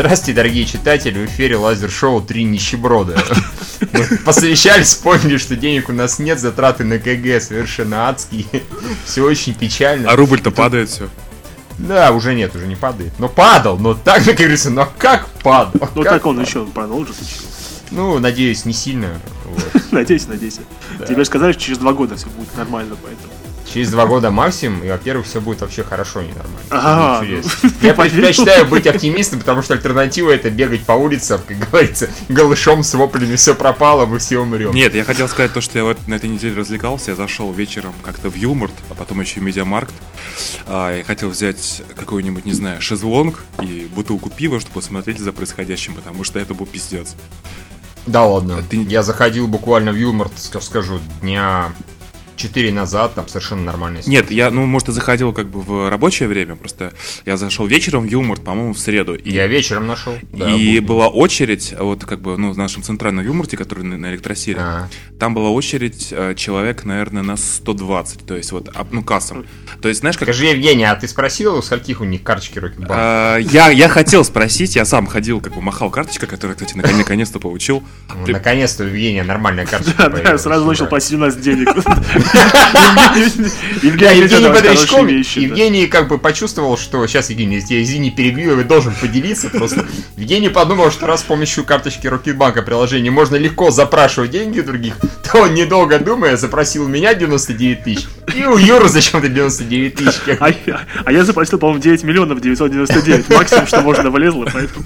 Здравствуйте, дорогие читатели, в эфире лазер-шоу «Три нищеброда». Мы посовещались, поняли, что денег у нас нет, затраты на КГ совершенно адские. Все очень печально. А рубль-то падает все. Да, уже нет, уже не падает. Но падал, но так, как говорится, но как падал? Ну как так он падал? еще продолжится. Ну, надеюсь, не сильно. вот. Надеюсь, надеюсь. Тебе же сказали, что через два года все будет нормально, поэтому. Через два года максимум, и, во-первых, все будет вообще хорошо, не нормально. Ага, Я предпочитаю быть оптимистом, потому что альтернатива это бегать по улицам, как говорится, голышом с воплями все пропало, мы все умрем. Нет, я хотел сказать то, что я вот на этой неделе развлекался. Я зашел вечером как-то в Юморт, а потом еще в Медиамаркт. А, я хотел взять какой-нибудь, не знаю, шезлонг и бутылку пива, чтобы посмотреть за происходящим, потому что это был пиздец. Да ладно. Ты- Я заходил буквально в юмор, ска- скажу, дня 4 назад, там совершенно нормальная Нет, я, ну, может, и заходил как бы в рабочее время, просто я зашел вечером в Юморт, по-моему, в среду. И Я вечером нашел. Да, и будни. была очередь, вот как бы, ну, в нашем центральном юморте, который на, на электросире, А, там была очередь э, человек, наверное, на 120, то есть вот, а, ну, к кассам. То есть, знаешь, как... Скажи, Евгений, а ты спросил, у скольких у них карточки Рокетбанк? А, я, я хотел спросить, я сам ходил, как бы махал карточкой, которую, кстати, наконец- наконец-то получил. Ну, Наконец-то Евгения нормальная карточка Да, сразу начал у нас денег. Евгений, Бодрячков, да. Евгений как бы почувствовал, что сейчас Евгений, я извини, перебью, и должен поделиться просто. Евгений подумал, что раз с помощью карточки Рокетбанка приложения можно легко запрашивать деньги у других, то он, недолго думая, запросил у меня 99 тысяч, и у Юры зачем-то 99 тысяч. А, я- а я запросил, по-моему, 9 миллионов 999. Максимум, что можно влезло, поэтому...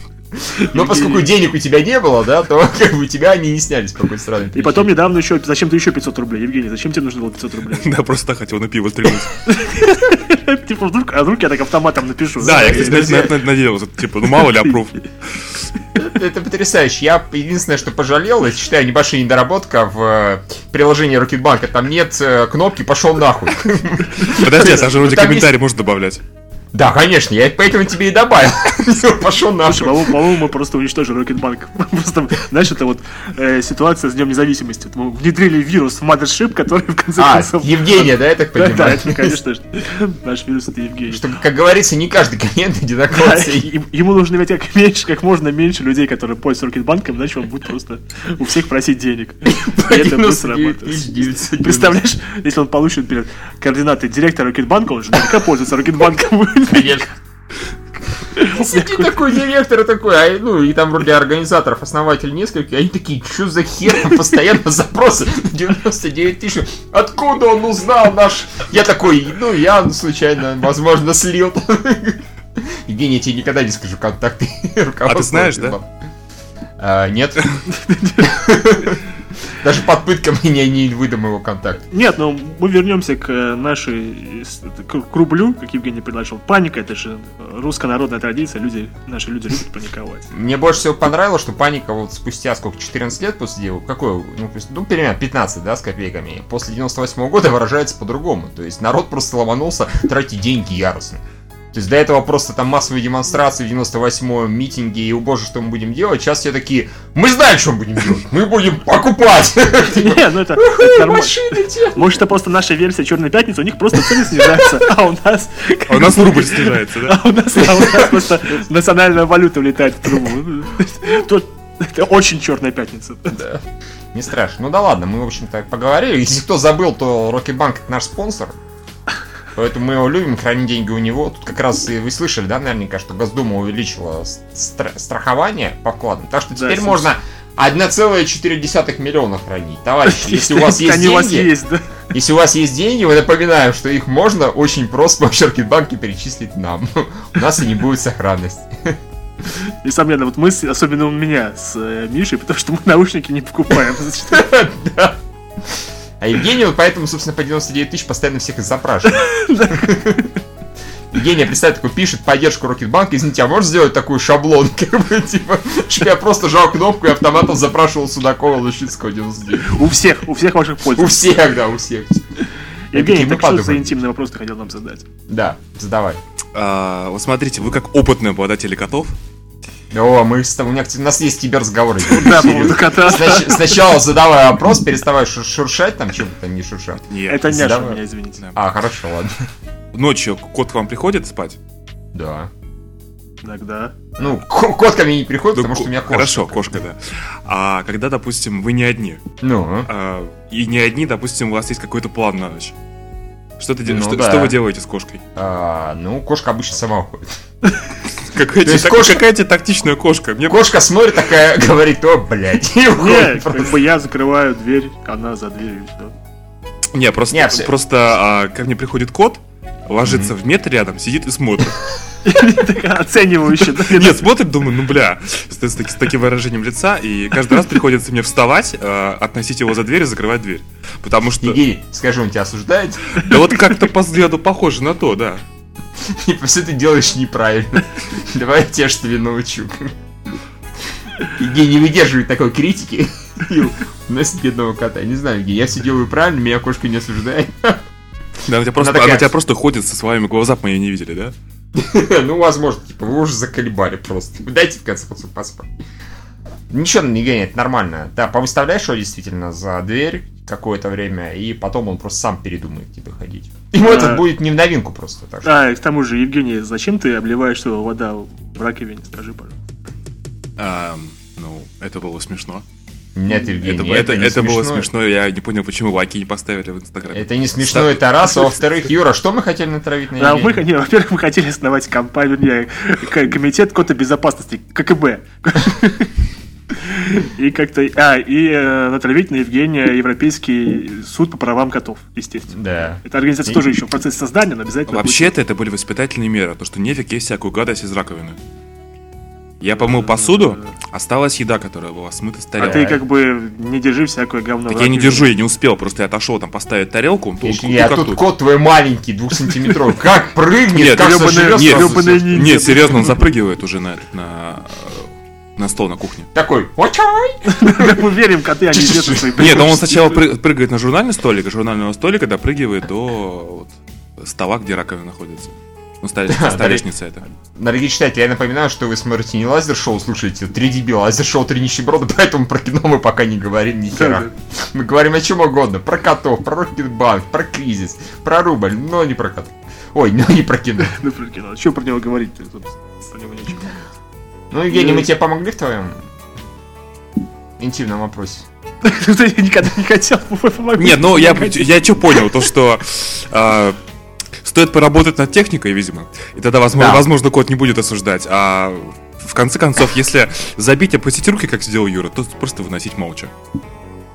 Но поскольку денег у тебя не было, да, то как бы у тебя они не снялись по какой-то странной И потом недавно еще, зачем ты еще 500 рублей? Евгений, зачем тебе нужно было 500 рублей? Да, просто так хотел на пиво стрельнуть. Типа, вдруг, а вдруг я так автоматом напишу? Да, я, кстати, надеялся. Типа, ну мало ли опруф. Это, это потрясающе. Я единственное, что пожалел, я считаю небольшая недоработка в э, приложении Рокетбанка. Там нет э, кнопки «пошел нахуй». Подожди, а же вроде Там комментарий можно добавлять. Да, конечно, я поэтому тебе и добавил. Пошел Слушай, нахуй. по-моему, мы просто уничтожили Рокетбанк. Просто, знаешь, это вот э, ситуация с Днем Независимости. Мы внедрили вирус в Mothership, который в конце А, концов... Евгения, да, я так Да, да, понимаю? это, конечно, наш вирус это Евгений. Что, как говорится, не каждый клиент одинаковый. Ему нужно иметь как меньше, как можно меньше людей, которые пользуются Рокетбанком, иначе он будет просто у всех просить денег. И это будет срабатывать. Представляешь, если он получит, например, координаты директора Рокетбанка, он же наверняка пользуется Рокетбанком. Конечно. Сидит такой директор и такой, а, ну и там вроде организаторов, основателей несколько, и они такие, что за хер, Там постоянно запросы 99 тысяч, откуда он узнал наш... Я такой, ну я случайно, возможно, слил. Евгений, я тебе никогда не скажу контакты руководства знаешь, да? А, Нет. Даже под пытками я не выдам его контакт. Нет, ну мы вернемся к э, нашей к, рублю, как Евгений предложил. Паника это же э, русская народная традиция, люди, наши люди любят паниковать. Мне больше всего понравилось, что паника вот спустя сколько, 14 лет после дела, какой, ну, ну, примерно 15, да, с копейками, после 98 года выражается по-другому. То есть народ просто ломанулся тратить деньги яростно. То есть до этого просто там массовые демонстрации в 98-м, митинги, и, о боже, что мы будем делать. Сейчас все такие, мы знаем, что мы будем делать, мы будем покупать. Не, ну это. Может, это просто наша версия Черной пятницы, у них просто цены снижаются, а у нас... А у нас рубль снижается, да? А у нас, а просто национальная валюта улетает в трубу. Тут это очень черная пятница. Да. Не страшно. Ну да ладно, мы, в общем-то, поговорили. Если кто забыл, то Рокетбанк это наш спонсор. Поэтому мы его любим, храним деньги у него. Тут как раз и вы слышали, да, наверняка, что Госдума увеличила стра- страхование по вкладам. Так что Да, теперь с- можно 1,4 миллиона хранить. Товарищи, если у вас есть Они у вас деньги, есть, да. если у вас есть деньги, мы напоминаем, что их можно очень просто помощью Рокетбанка перечислить нам. У нас и не будет сохранности. Несомненно, вот мы, особенно у меня с э, Мишей, потому что мы наушники не покупаем. Да. А Евгений вот поэтому, собственно, по 99 тысяч постоянно всех и запрашивает. Евгений, представь, такой пишет поддержку Рокетбанка, извините, а можешь сделать такой шаблон, как бы, типа, чтобы я просто жал кнопку и автоматом запрашивал Судакова Лущинского 99. У всех, у всех ваших У пользователей. всех, да, у всех. Евгений, так что за интимный вопрос ты хотел нам задать? Да, задавай. А, Вот смотрите, вы как опытные обладатели котов, О, мы с тобой, у, меня, у нас есть киберразговоры. Да, по поводу кота. Снач- Сначала задавай вопрос, переставай шур- шуршать, там что-то там не шуршат. нет, Это Задавай. у меня, извините. А, хорошо, ладно. ночью кот к вам приходит спать, Да. Иногда. Ну, ко- кот ко мне не приходит, Ну, потому что у меня кошка. Хорошо, кошка, да. А когда, допустим, вы не одни, Ну, а, и не одни, допустим, у вас есть какой-то план на ночь. Что, ты, Ну что, да. что вы делаете с кошкой? а, ну, кошка обычно сама уходит. Какая, тебе, кошка- какая тебе тактичная кошка? Мне Кошка смотрит такая, говорит, о, блядь, Не, как бы я закрываю дверь, она за дверью, все. Не, просто, Не, просто а, ко мне приходит кот, ложится в метр рядом, сидит и смотрит. Оценивающе. Нет, смотрит, думаю, ну бля, с, с таки- с таким выражением лица, и каждый раз приходится мне вставать, а, относить его за дверь и закрывать дверь. Потому что, Евгений, скажи, он тебя осуждает? да вот как-то по взгляду похоже на то, да. Типа, все ты делаешь неправильно. Давай я тебя что ли научу. Евгений не выдерживает такой критики. И уносит бедного кота. Я не знаю, Евгений, я все делаю правильно, меня кошка не осуждает. Да, у тебя просто, Она такая- она тебя просто ходит со своими глаза, мои не видели, да? Ну, возможно, типа, вы уже заколебали просто. Дайте, в конце концов, поспать. Ничего, Евгений, это нормально. Да, повыставляешь его действительно за дверь какое-то время, и потом он просто сам передумает тебе ходить. Ему А. это будет не в новинку просто. Так что. А, и к тому же, Евгений, зачем ты обливаешь свою вода в раковине, скажи, пожалуйста. А, ну, это было смешно. Нет, Евгений, это, это, это, не это было смешно. я не понял, почему лайки не поставили в Инстаграме. Это не смешно, это раз. А во-вторых, Юра, что мы хотели натравить на Да, мы, не, во-первых, мы хотели основать компанию, вернее, комитет кота безопасности, ККБ. И как-то... А, и э, натравить на Евгения Европейский суд по правам котов, естественно. Да. Эта организация И- тоже еще в процессе создания, но обязательно... Вообще-то это были воспитательные меры, то что нефиг есть всякую гадость из раковины. Я помыл посуду, осталась еда, которая была смыта с будет. тарелки. А ты как бы не держи всякое говно. Так я не держу, я не успел, просто я отошел там поставить тарелку, он тут, Евгений, тут а кот твой маленький, двухсантиметровый. Как прыгнет, Нет, как сожрёт нет. Нет, серьезно, он запрыгивает уже на, на, на стол на кухне. Такой, очай! Как мы верим, коты, они известны своим Нет, он сначала пры- прыгает на журнальный столик, а журнального столика допрыгивает до вот, стола, где раковина находится. Ну, столешница это. Дорогие читатели, я напоминаю, что вы смотрите не лазер-шоу, слушаете три дебила, лазер-шоу три нищеброда, поэтому про кино мы пока не говорим ни хера. Мы говорим о чем угодно, про котов, про Рокетбанк, про кризис, про рубль, но не про котов. Ой, но не про кино. Ну, про кино. Что про него говорить-то, собственно? Про него нечего. Ну, Евгений, Ну, мы тебе помогли в твоем интимном вопросе? Я никогда не хотел помогать. Нет, ну я, я что понял, то что а, стоит поработать над техникой, видимо, и тогда, возможно, Да. возможно, кот не будет осуждать. А в конце концов, если забить и опустить руки, как сделал Юра, то просто выносить молча.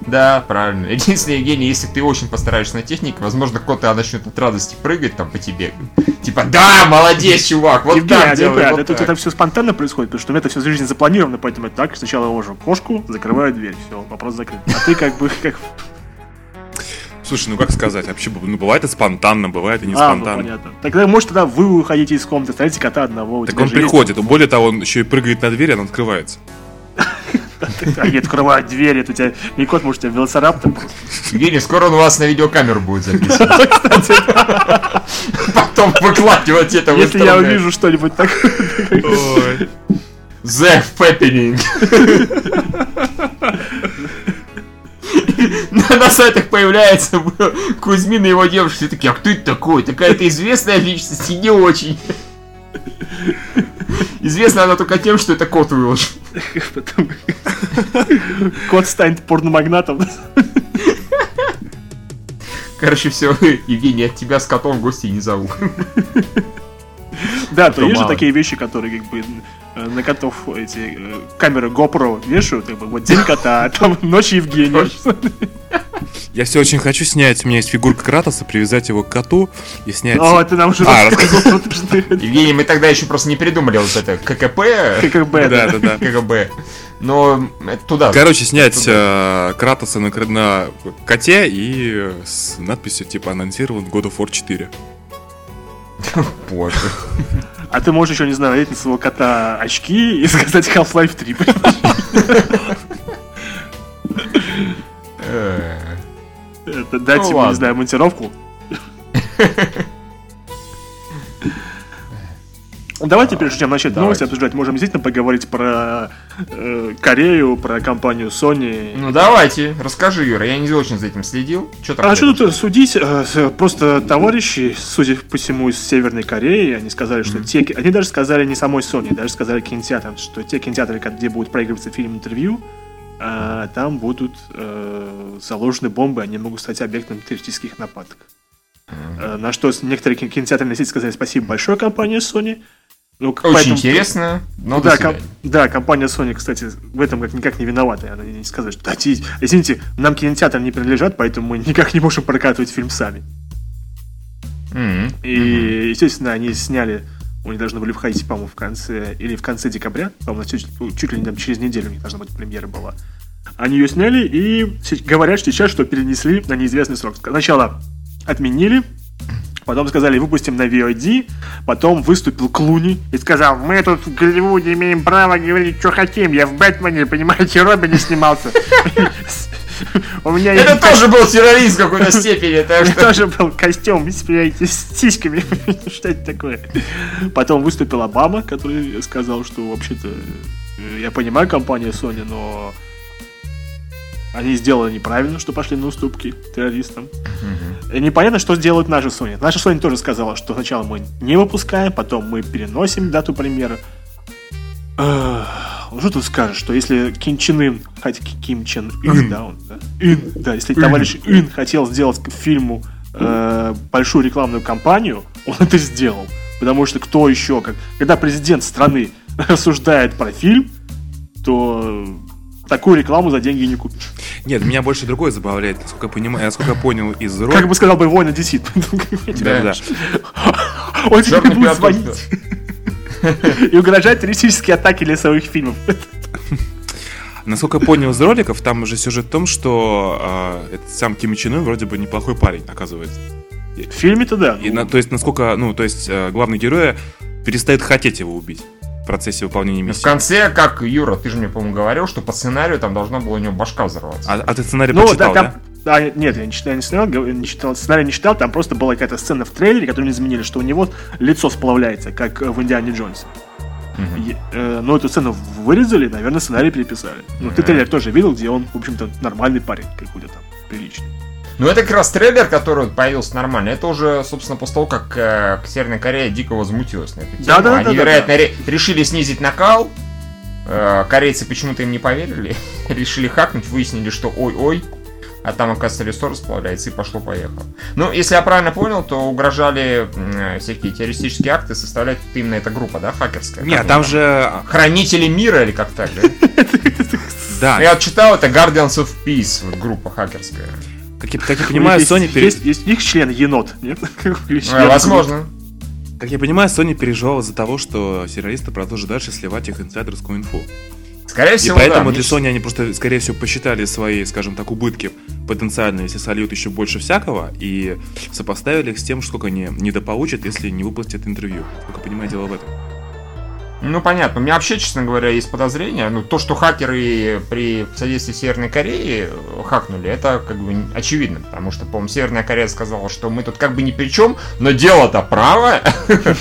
Да, правильно. Единственное, Евгений, если ты очень постараешься на технике, возможно, кот начнет от радости прыгать там по тебе. Типа, да, молодец, чувак, вот Евгений, так делай, вот это, так». это все спонтанно происходит, потому что у меня это все в жизни запланировано, поэтому я так сначала ложу кошку, закрываю дверь, все, вопрос закрыт. А ты как бы как... Слушай, ну как сказать, вообще, ну бывает и спонтанно, бывает и не А, ну спонтанно. понятно. Тогда, может, тогда вы уходите из комнаты, оставите кота одного. так он же есть- приходит, более того, он еще и прыгает на дверь, она открывается. Они открывают дверь, это у тебя не кот, может, у тебя велоцираптор просто. Евгений, скоро он у вас на видеокамеру будет записан. Потом выкладывать это Если я увижу что-нибудь такое... The Fappening. На на сайтах появляется Кузьмин и его девушка. Все такие, а кто это такой? Такая-то известная личность и не очень. Известна она только тем, что это кот выложил. Потом Кот станет порномагнатом. Короче, все, Евгений, от тебя с котом в гости не зову. Да, то есть же такие вещи, которые как бы на котов эти э, камеры GoPro вешают, как бы вот день кота, а там ночь Евгения. Я все очень хочу снять, у меня есть фигурка Кратоса, привязать его к коту и снять... О, ты нам уже А, рассказал, Евгений, мы тогда еще просто не придумали вот это ККП, ККБ, Да, да. да. КГБ. Но это туда. Короче, снять э, Кратоса на, на коте и э, с надписью типа анонсирован God of War 4. Боже. А ты можешь еще, не знаю, надеть на своего кота очки и сказать Half-Life 3. Э, Это дать Ну ему, ладно. не знаю, монтировку. Давайте, прежде чем начать новости обсуждать, можем действительно поговорить про э, Корею, про компанию Sony. Ну давайте, расскажи, Юра, я не очень за этим следил. Что там? А что тут судить? Э, просто товарищи, судя по всему, из Северной Кореи, они сказали, что mm-hmm. те... Они даже сказали не самой Sony, даже сказали кинотеатрам, что те кинотеатры, где будет проигрываться фильм интервью, э, там будут э, заложены бомбы, они могут стать объектом террористических нападок. Mm-hmm. На что некоторые кинотеатры сказали спасибо большое компании Sony, ну, Очень поэтому... интересно, но да, ком... да, компания Sony, кстати, в этом как никак не виновата. Она не сказала, что извините, нам кинотеатры не принадлежат, поэтому мы никак не можем прокатывать фильм сами. Mm-hmm. И, естественно, они сняли, у них должны были входить, по-моему, в конце, или в конце декабря, по-моему, чуть, чуть ли не там через неделю у них должна быть премьера была. Они ее сняли и говорят сейчас, что перенесли на неизвестный срок. Сначала отменили, Потом сказали, выпустим на VOD. Потом выступил Клуни и сказал, мы тут в Голливуде имеем право говорить, что хотим. Я в Бэтмене, понимаете, Робин не снимался. У меня это тоже был террорист в какой-то степени. Это тоже был костюм с сиськами. Что это такое? Потом выступил Обама, который сказал, что вообще-то э, я понимаю компанию Sony, но они сделали неправильно, что пошли на уступки террористам. Угу. И непонятно, что сделают наши Sony. Наша Sony тоже сказала, что сначала мы не выпускаем, потом мы переносим дату премьеры. Что тут скажешь, что если Ким Чен Ын, хотя Ким Чен Ын, да, он, да, Ин, да, если товарищ Ин хотел сделать к фильму э, большую рекламную кампанию, он это сделал. Потому что кто еще, как, когда президент страны рассуждает про фильм, то такую рекламу за деньги не купишь. Нет, меня больше другое забавляет, насколько я понимаю, насколько я понял из ролика. Как бы сказал бы Война Десит. Да, да. Он тебе будет звонить. И угрожать террористические атаки лесовых фильмов. Насколько я понял из роликов, там уже сюжет в том, что э, этот сам Ким Чен вроде бы неплохой парень, оказывается. В фильме-то да. И, на, то есть, насколько, ну, то есть, э, главный герой перестает хотеть его убить процессе выполнения миссии. В конце, как Юра, ты же мне, по-моему, говорил, что по сценарию там должна была у него башка взорваться. А, а ты сценарий ну, почитал, да? Там, да? Нет, я не читал, не читал, не читал, сценарий не читал, там просто была какая-то сцена в трейлере, которую не изменили, что у него лицо сплавляется, как в Индиане Джонсе. Uh-huh. э, но эту сцену вырезали, наверное, сценарий переписали. Ну, uh-huh. ты трейлер тоже видел, где он, в общем-то, нормальный парень какой-то там, приличный. Ну, это как раз трейлер, который появился нормально. Это уже, собственно, после того, как э, Северная Корея дико возмутилась на эту тему. Да, да, Они, да, вероятно, да, да. решили снизить накал. Э, корейцы почему-то им не поверили. решили хакнуть, выяснили, что ой-ой. А там, оказывается, ресурс расплавляется и пошло-поехало. Ну, если я правильно понял, то угрожали э, всякие террористические акты составлять именно эта группа, да, хакерская? Нет, там, же... Хранители мира или как так, да? Да. Я читал, это Guardians of Peace, группа хакерская. Как я, как я понимаю, есть, Sony... Пере... Есть, есть их член енот, нет? А, возможно. Как я понимаю, Sony переживала из-за того, что террористы продолжат дальше сливать их инсайдерскую инфу. Скорее всего, И поэтому да, для Sony они просто, скорее всего, посчитали свои, скажем так, убытки потенциально, если сольют еще больше всякого, и сопоставили их с тем, сколько они недополучат, если не выплатят интервью. Как я понимаю, дело в этом. Ну, понятно. У меня вообще, честно говоря, есть подозрение. Ну, то, что хакеры при содействии Северной Кореи хакнули, это как бы очевидно. Потому что, по-моему, Северная Корея сказала, что мы тут как бы ни при чем, но дело-то правое.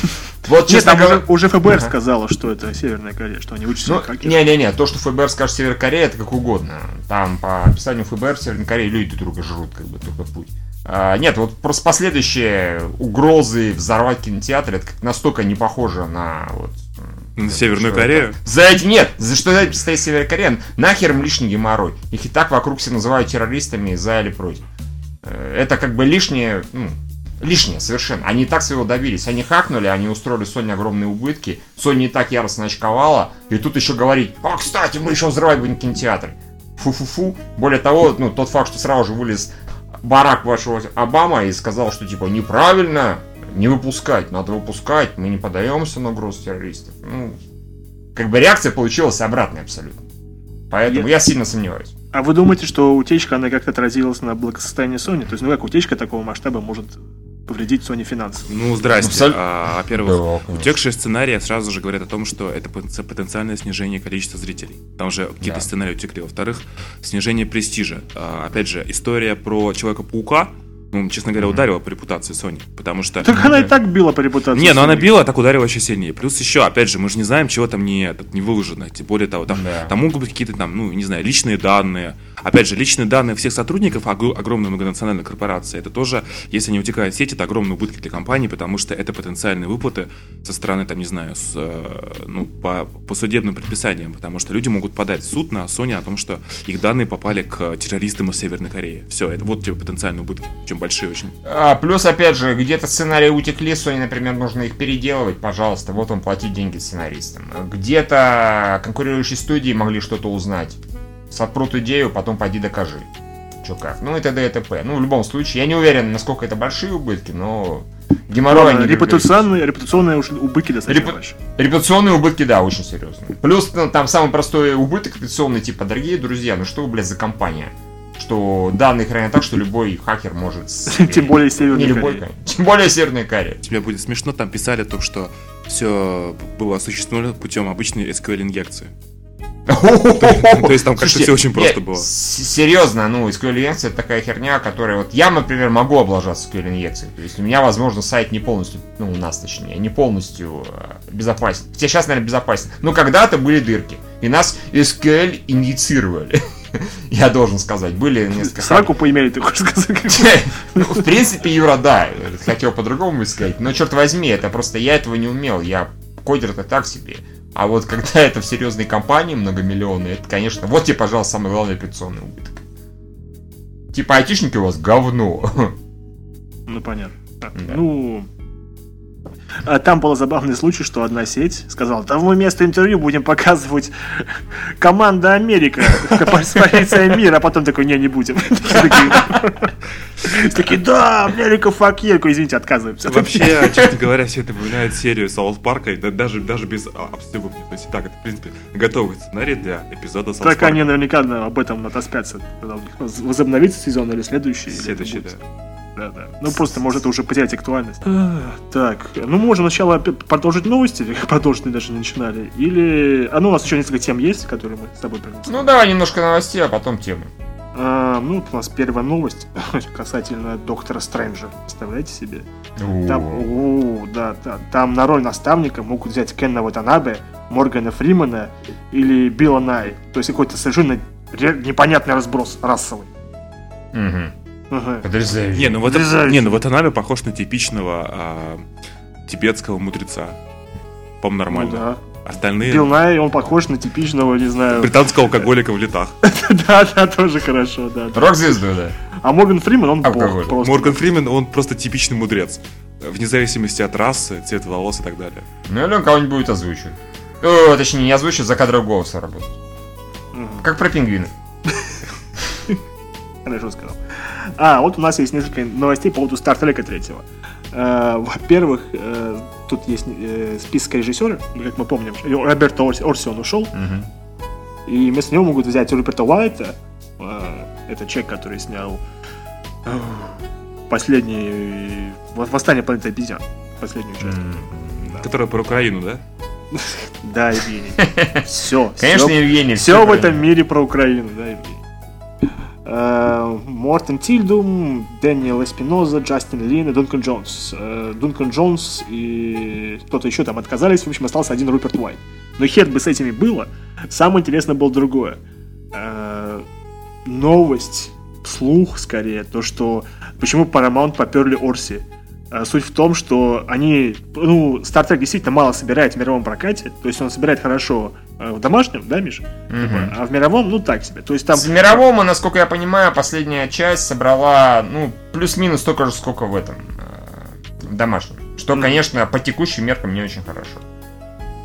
Вот, честно говоря... уже, ФБР сказала, что это Северная Корея, что они учатся ну, хакеры. Не-не-не, то, что ФБР скажет Северная Корея, это как угодно. Там по описанию ФБР в Северной Корее люди друг друга жрут, как бы, только путь. А, нет, вот просто последующие угрозы взорвать кинотеатр, это настолько не похоже на вот, на Северную Корею? За эти нет, за что за эти стоит Северная Корея? Нахер им лишний геморрой. Их и так вокруг все называют террористами за или против. Э, это как бы лишнее, ну, лишнее совершенно. Они и так своего добились. Они хакнули, они устроили Sony огромные убытки. Sony и так яростно очковала. И тут еще говорить, а, кстати, мы еще взрывать будем кинотеатры. Фу-фу-фу. Более того, ну, тот факт, что сразу же вылез барак вашего Обама и сказал, что типа неправильно, не выпускать, надо выпускать, мы не подаемся на угрозу террористов. Ну, как бы реакция получилась обратной абсолютно. Поэтому я, я сильно сомневаюсь. А вы думаете, что утечка, она как-то отразилась на благосостоянии Sony? То есть, ну как утечка такого масштаба может повредить Sony финансово? Ну, здрасте. Ну, а, во-первых, да, утекшие сценарии сразу же говорят о том, что это потенциальное снижение количества зрителей. Там же какие-то да. сценарии утекли. Во-вторых, снижение престижа. А, опять же, история про Человека-паука, ну, честно говоря, ударила по репутации Sony, потому что... Так она и так била по репутации. Не, но она била, а так ударила еще сильнее. Плюс еще, опять же, мы же не знаем, чего там не, не выложено. Тем более того, там, да. там могут быть какие-то там, ну, не знаю, личные данные. Опять же, личные данные всех сотрудников огромной многонациональной корпорации. Это тоже, если они утекают в сеть, это огромные убытки для компании, потому что это потенциальные выплаты со стороны, там, не знаю, с, э, ну, по, по судебным предписаниям, потому что люди могут подать в суд на Sony о том, что их данные попали к террористам из Северной Кореи. Все, это вот тебе потенциальные убытки, чем большие очень. А, плюс, опять же, где-то сценарии утекли, Sony, например, нужно их переделывать, пожалуйста, вот он платить деньги сценаристам. Где-то конкурирующие студии могли что-то узнать. Сотпрут идею, потом пойди докажи. Че как. Ну и т.д. и т.п. Ну, в любом случае, я не уверен, насколько это большие убытки, но геморрой ну, репутационные, репутационные убытки достаточно Репу... большие. Репутационные убытки, да, очень серьезные. Плюс ну, там самый простой убыток репутационный, типа, дорогие друзья, ну что вы, блядь, за компания? что данные хранят так, что любой хакер может... Тем более Северная Не любой, Тем более Северная Корея. Тебе будет смешно, там писали то, что все было осуществлено путем обычной SQL-инъекции. То есть там как-то все очень просто было. Серьезно, ну, SQL инъекция это такая херня, которая вот я, например, могу облажаться SQL инъекцией. То есть у меня, возможно, сайт не полностью, ну, у нас точнее, не полностью э, безопасен. Хотя сейчас, наверное, безопасен. Но когда-то были дырки. И нас SQL инъецировали. Я должен сказать, были несколько... Сраку поимели, ты хочешь сказать? Ну, в принципе, Юра, да, хотел по-другому сказать. Но, черт возьми, это просто я этого не умел. Я кодер-то так себе. А вот когда это в серьезной компании многомиллионной, это, конечно, вот тебе, пожалуйста, самый главный операционный убыток. Типа айтишники у вас говно. Ну, понятно. Да. Ну, там был забавный случай, что одна сеть сказала, да мы вместо интервью будем показывать команда Америка с полицией мира, а потом такой, не, не будем. Такие, да, Америка, fuck извините, отказываемся. Вообще, честно говоря, все это напоминает серию Саус Парка, даже, даже без обстебов. То есть, так, это, в принципе, готовый сценарий для эпизода Саус Так они наверняка об этом отоспятся, возобновится сезон или следующий. Следующий, да да, да. Ну, просто может это уже потерять актуальность. так, ну, можем сначала продолжить новости, продолжить мы даже не начинали. Или... А ну, у нас еще несколько тем есть, которые мы с тобой принесли. Ну, давай немножко новостей, а потом темы. А, ну, вот у нас первая новость касательно Доктора Стрэнджа. Представляете себе? Там, о, да, да, там на роль наставника могут взять Кенна Ватанабе, Моргана Фримана или Билла Най. То есть какой-то совершенно непонятный разброс расовый. Угу. Ага. Потрясающе. Не, ну вот, не, ну вот Анаби похож на типичного а, тибетского мудреца. По-моему, нормально. Ну, да. Остальные... Билнай, он похож на типичного, не знаю... Британского алкоголика в летах. Да, да, тоже хорошо, да. Рок-звезду, да. А Морган Фримен, он бог Морган Фримен, он просто типичный мудрец. Вне зависимости от расы, цвета волос и так далее. Ну, или он кого-нибудь будет озвучивать. О, точнее, не озвучивать, за кадрового голоса работать. Как про пингвина. Хорошо сказал. А, вот у нас есть несколько новостей по поводу Стартрека третьего. Э, во-первых, э, тут есть э, список режиссеров, как мы помним, Роберто Орсион ушел, угу. и вместо него могут взять Руперта Уайта, это человек, который снял последний «Восстание планеты обезьян», последнюю часть. Mm-hmm. Да. Которая про Украину, да? Да, Евгений. Все. Конечно, Евгений. Все в этом мире про Украину, да, Евгений. Мортен Тильдум, Дэниел Эспиноза, Джастин Лин и Дункан Джонс. Э, Дункан Джонс и кто-то еще там отказались, в общем, остался один Руперт Уайт. Но хер бы с этими было. Самое интересное было другое. Э, новость, слух скорее, то, что почему Paramount поперли Орси. Суть в том, что они, ну, Star Trek действительно мало собирает в мировом прокате, то есть он собирает хорошо Э, в домашнем, да, Миша? Угу. А в мировом, ну так себе. То есть там... В мировом, насколько я понимаю, последняя часть собрала, ну, плюс-минус столько же, сколько в этом, э, в домашнем. Что, конечно, по текущим меркам не очень хорошо.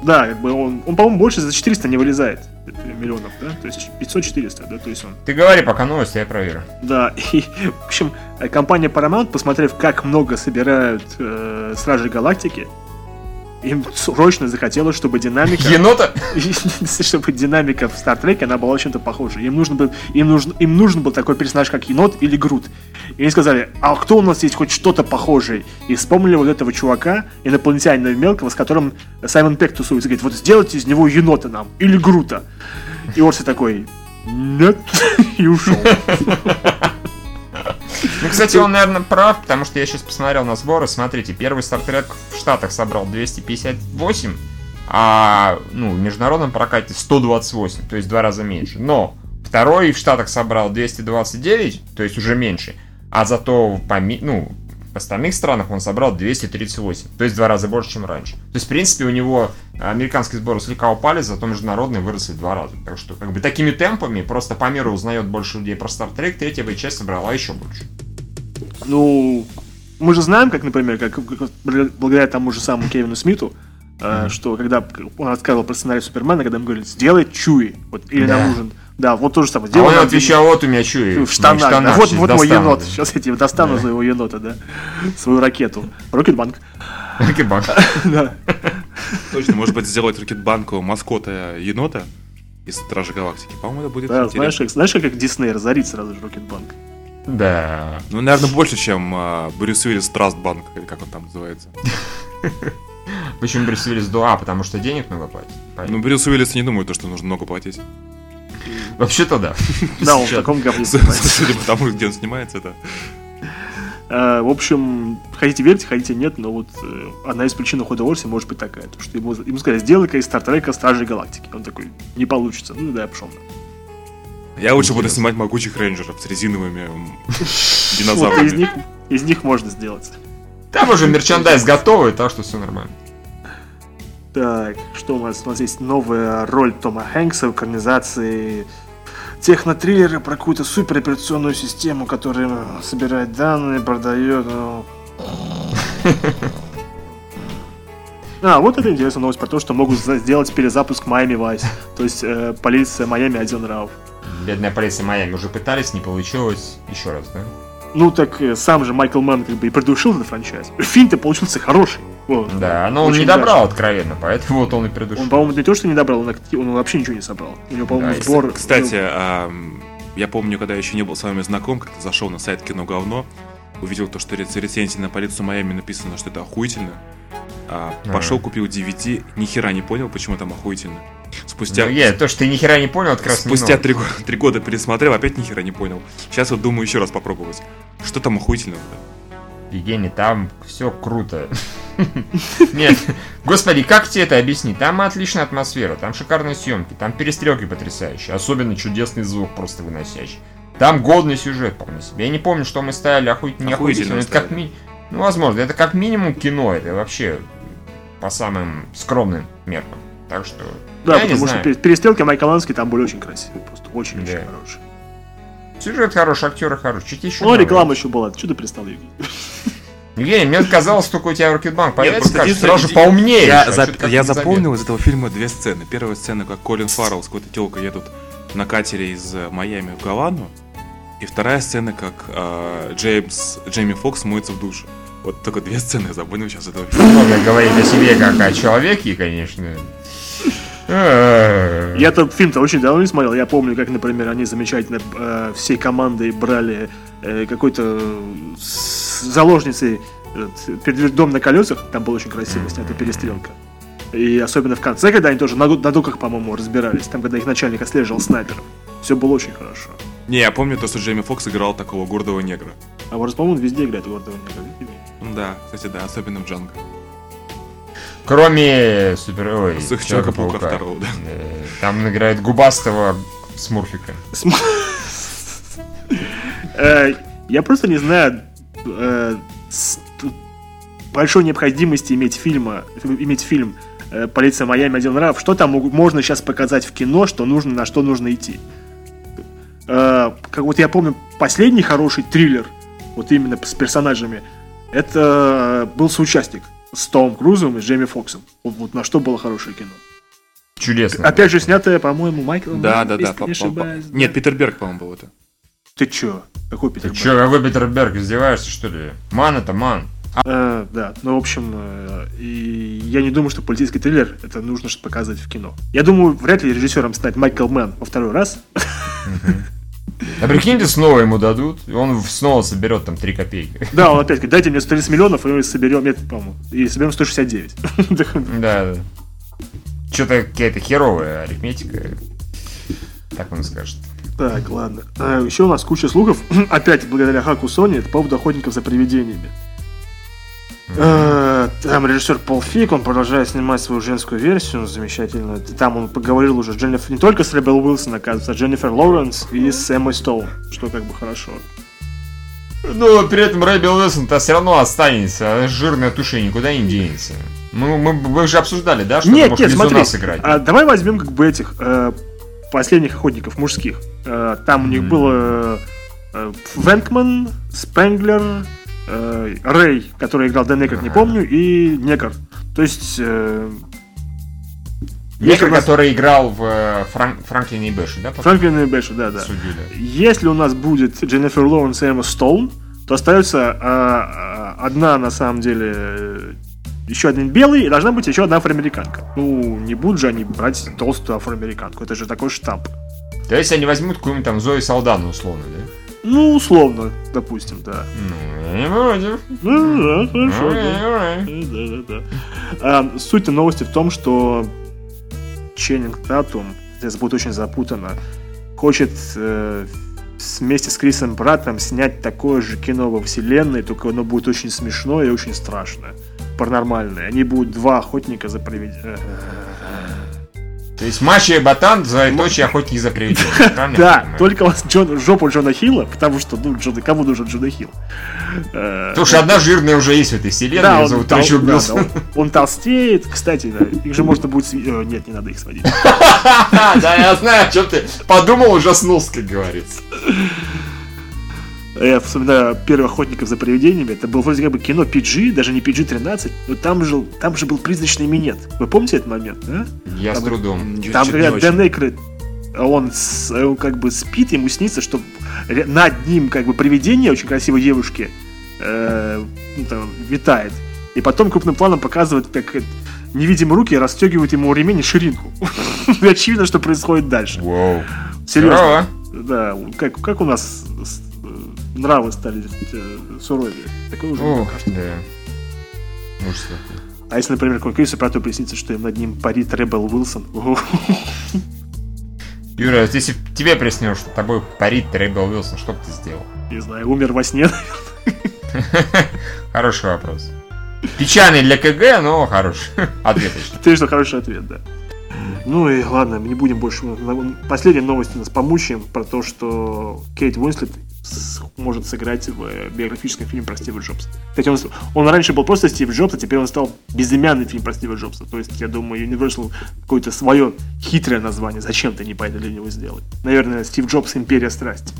Да, как бы он, он по-моему, больше за 400 не вылезает миллионов, да? То есть 500-400, да? То есть он... Ты говори пока новости, я проверю. Да, и, в общем, компания Paramount, посмотрев, как много собирают э, Стражи Галактики, им срочно захотелось, чтобы динамика... Енота? чтобы динамика в Стартреке, она была чем-то похожа. Им нужен, был, им, нужен, им нужен был такой персонаж, как енот или Грут. И они сказали, а кто у нас есть хоть что-то похожее? И вспомнили вот этого чувака, инопланетянина мелкого, с которым Саймон Пек тусуется. Говорит, вот сделайте из него енота нам, или Грута. И Орси такой, нет, и ушел. Ну, кстати, он, наверное, прав, потому что я сейчас посмотрел на сборы. Смотрите, первый стартрек в Штатах собрал 258, а ну, в международном прокате 128, то есть в два раза меньше. Но второй в Штатах собрал 229, то есть уже меньше, а зато по, ну, в остальных странах он собрал 238, то есть в два раза больше, чем раньше. То есть, в принципе, у него американский сбор слегка упали, зато международные выросли в два раза. Так что, как бы, такими темпами просто по миру узнает больше людей про Star Trek, третья бы часть собрала еще больше. Ну, мы же знаем, как, например, как, благодаря тому же самому Кевину Смиту, mm-hmm. что когда он рассказывал про сценарий Супермена, когда ему говорили, сделай Чуи, вот, или да. нам нужен да, вот то же самое. Сделано, а он отвечал, вот у меня что, в штанах. штанах да. Вот, вот мой енот. Да. Сейчас я тебе достану да. своего енота, да. Свою ракету. Рокетбанк. Рокетбанк. Да. Точно, может быть, сделать Рокетбанку маскота енота из Стражи Галактики. По-моему, это будет да, знаешь, как, знаешь, как Дисней разорит сразу же Рокетбанк. Да. Ну, наверное, больше, чем uh, Брюс Уиллис Трастбанк, или как он там называется. Почему Брюс Уиллис 2? Потому что денег много платить. Ну, Брюс Уиллис не думает, что нужно много платить. Вообще-то да. Да, он в таком говне Судя по тому, где он снимается, да. В общем, хотите верьте, хотите нет, но вот э, одна из причин ухода Орси может быть такая, то, что ему, ему сказали, сделай-ка из Стартрека Стражей Галактики. Он такой, не получится. Ну да, я пошел. Я лучше буду снимать могучих рейнджеров с резиновыми динозаврами. из, них, из них можно сделать. Там уже мерчандайз готовый, так что все нормально. Так, что у нас? У нас есть новая роль Тома Хэнкса в экранизации технотриллера про какую-то супероперационную систему, которая собирает данные, продает. Ну... А, вот это интересная новость про то, что могут сделать перезапуск Майами Вайс. То есть э, полиция Майами один Рауф. Бедная полиция Майами уже пытались, не получилось. Еще раз, да? Ну так э, сам же Майкл Мэн как бы и придушил этот франчайз. Фильм-то получился хороший. Вот, да, но он не добрал даже. откровенно, поэтому вот он и придушил. Он, по-моему, не то, что не добрал, он, он вообще ничего не собрал. У него, по-моему, да, сбор... Кстати, а, я помню, когда я еще не был с вами знаком, как-то зашел на сайт Кино Говно, увидел то, что рецензии на полицию Майами написано, что это охуительно. А, пошел, купил DVD, ни хера не понял, почему там охуительно. Спустя... Ну, я, то, что ты ни хера не понял, как раз Спустя три, три года пересмотрел, опять ни хера не понял. Сейчас вот думаю еще раз попробовать. Что там охуительного-то? Евгений, там все круто. Нет, господи, как тебе это объяснить? Там отличная атмосфера, там шикарные съемки, там перестрелки потрясающие, особенно чудесный звук просто выносящий. Там годный сюжет вполне себе. Я не помню, что мы ставили охуительно, не охуительно. Это как ми... Ну, возможно, это как минимум кино, это вообще по самым скромным меркам. Так что да, я потому что знаю. перестрелки Майка Лански там были очень красивые, просто очень-очень да. хорошие. Сюжет хороший, актеры хорошие. Чуть еще. Ну, реклама еще была. Что ты пристал, Евгений? Евгений, мне казалось, только у тебя Рокетбанк появится, скажешь, сразу же поумнее. Я, за, я запомнил из этого фильма две сцены. Первая сцена, как Колин Фаррелл с какой-то телкой едут на катере из э, Майами в Гавану. И вторая сцена, как э, Джеймс, Джейми Фокс моется в душе. Вот только две сцены я запомнил сейчас этого фильма. Много говорит о себе как о человеке, конечно. Я этот фильм-то очень давно не смотрел. Я помню, как, например, они замечательно э, всей командой брали э, какой-то заложницей э, дом на колесах. Там был очень красиво снята перестрелка. И особенно в конце, когда они тоже на, на дуках, по-моему, разбирались. Там, когда их начальник отслеживал снайпером. Все было очень хорошо. Не, я помню то, что Джейми Фокс играл такого гордого негра. А может, по-моему, везде играет гордого негра. Да, кстати, да, особенно в Джанго. Кроме супер... Ой, Человека-паука второго, да. Э, там играет губастого Смурфика. Э, я просто не знаю э, большой необходимости иметь фильма, иметь фильм «Полиция Майами. Один нрав». Что там можно сейчас показать в кино, что нужно, на что нужно идти? Как вот я помню, последний хороший триллер, вот именно с персонажами, это был соучастник с Томом Крузом и с Джейми Фоксом. Вот, вот на что было хорошее кино. Чудесно. Опять же, снятое, по-моему, Майклом. Да, да, да. По, не по, Нет, Питер Берг, по-моему, был это. Ты чё? Какой Питер Ты чё, какой Питер Берг? Издеваешься, что ли? Ман это ман. А, да, ну, в общем, э, и я не думаю, что полицейский триллер это нужно показывать в кино. Я думаю, вряд ли режиссером станет Майкл Мэн во второй раз. А прикиньте, снова ему дадут, и он снова соберет там 3 копейки. Да, он опять говорит, дайте мне 130 миллионов, и мы соберем, нет, по-моему, и соберем 169. Да, да. Что-то какая-то херовая арифметика. Так он скажет. Так, ладно. А, еще у нас куча слухов. Опять благодаря хаку Sony, это по поводу охотников за привидениями. Э, Там режиссер Пол Фик, он продолжает снимать свою женскую версию, замечательно. Там он поговорил уже с Дженнифер, не только с Ребел Уилсон, оказывается, а Дженнифер Лоуренс и с Эммой Стоун, что как бы хорошо. Ну, при этом Рэббел Уилсон-то все равно останется, жирная туша никуда не денется. Мы, мы, мы же обсуждали, да, что нет, ты можешь нет, смотри, сыграть. а, давай возьмем как бы этих э, последних охотников мужских. Э, там у них Мгм. было э, Венкман, Спенглер, э, Рэй, который играл Дэн Экерт, не помню, и Некар. То есть... э, у нас- который играл в э, Фран- Франклине и Бэше, да? по Франклин и Бэша, да, да. судили? Если у нас будет Дженнифер Лоуренс и Эмма Стоун, то остается а, а, одна, на самом деле, э, еще один белый, и должна быть еще одна афроамериканка. Ну, не будут же они брать толстую афроамериканку, это же такой штамп. То есть они возьмут какую-нибудь там Зои Салдану, условно, да? Ну, условно, допустим, да. Ну, не будем. Ну, да, хорошо, Ну, да. будем. Да, да. А, суть новости в том, что Ченнинг Татум, здесь будет очень запутанно, хочет э, вместе с Крисом Праттом снять такое же кино во вселенной, только оно будет очень смешное и очень страшное. Паранормальное. Они будут два охотника за привидениями. То есть Мачо и Ботан, двоеточие охотники за привидениями. Да, только вот Джон, жопу Джона Хилла, потому что, ну, Джона, кому нужен Джона Хилл? Э, Слушай, одна жирная уже есть в этой вселенной, Да, зовут тол- Ричард да, Уилсон. да, он, он толстеет. Кстати, да, их же можно будет... сви- э, Нет, не надо их сводить. Да, я знаю, о чем ты подумал, ужаснулся, как говорится. Я вспоминаю первых охотников за привидениями. Это было вроде как бы кино PG, даже не PG-13, но там же, там же был призрачный минет. Вы помните этот момент, да? Я с Там- трудом. Я Там, когда. Дэн Эйкройд, он, с- он как бы спит, ему снится, что над ним как бы привидение очень красивой девушки э, ну, там, витает. И потом крупным планом показывает, как э, невидимые руки расстегивают ему ремень и ширинку. Очевидно, что происходит дальше. Вау. Серьезно. Да, как, как у нас с- э, нравы стали э, суровее. Такое уже пока что. да. Ужас какой. А если, например, какой Крису Прату приснится, что им над ним парит Ребел Уилсон, Юра, вот если тебе приснилось, что тобой парит Рэббел Уилсон, что бы ты сделал? не знаю, умер во сне, Хороший вопрос. Печальный для КГ, но хороший. Ответочный. Ты что, хороший ответ, да. Ну и ладно, мы не будем больше... Последняя новость у нас помучаем про то, что Кейт Уинслет может сыграть в э, биографическом фильме про Стива Джобса. Кстати, он, он раньше был просто Стив Джобс, а теперь он стал безымянный фильм про Стива Джобса. То есть, я думаю, Universal какое-то свое хитрое название зачем-то не пойдет для него сделать. Наверное, Стив Джобс Империя страсти.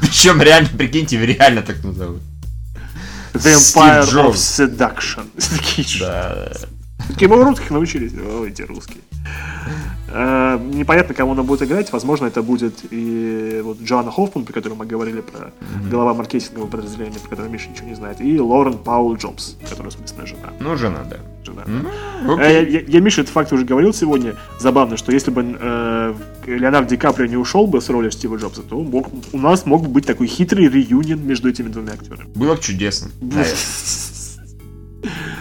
Причем реально, прикиньте, реально так назовут. The Empire of. Seduction. Такие же. Такие мы русских научились. Ой, эти русские. Э, непонятно, кого она будет играть. Возможно, это будет и вот Джоанна Хоффман, про которую мы говорили, про голова маркетингового подразделения, про которую Миша ничего не знает, и Лорен Паул Джобс, которая, собственно, жена. Ну, жена, да. жена. Э, Я, я, я Мише этот факт уже говорил сегодня. Забавно, что если бы э, Леонардо Ди Каприо не ушел бы с роли Стива Джобса, то мог, у нас мог бы быть такой хитрый реюнион между этими двумя актерами. Было бы чудесно.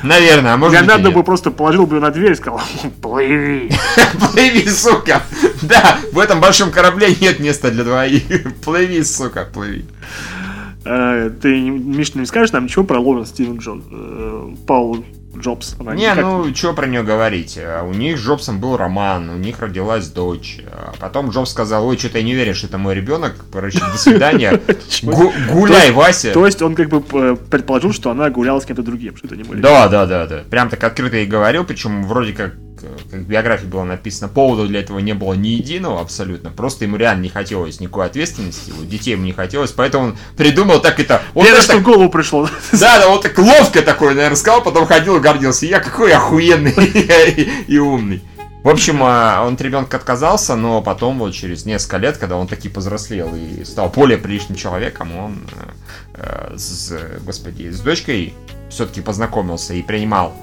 Наверное. А может быть Леонардо нет. бы просто положил бы на дверь и сказал «Плыви». Плыви, сука! Да, в этом большом корабле нет места для двоих. Плыви, сука, плыви. Э, Ты, Миш, не скажешь нам ничего про Лорен Стивен Джон, э, Паул Джобс? Она Не, никак- ну, что про нее говорить? А, У них с Джобсом был роман, у них родилась дочь. А Потом Джобс сказал, ой, что-то я не уверен, что это мой ребенок. Короче, до свидания. Гу- Гуляй, Вася. То есть он как бы э, предположил, что она гуляла с кем-то другим, что это не мой. Да, да, да, да. Прям так открыто и говорил, причем вроде как, как в биографии было написано, повода для этого не было ни единого абсолютно. Просто ему реально не хотелось никакой ответственности, вот детей ему не хотелось, поэтому он придумал так это. Он Первое, что так- в голову пришло. Да, да, вот так ловко такой, наверное, сказал, потом ходил и гордился. Я какой охуенный и, и умный. В общем, а, он от ребенка отказался, но потом, вот через несколько лет, когда он таки повзрослел и стал более приличным человеком, он э, э, с, господи, с дочкой все-таки познакомился и принимал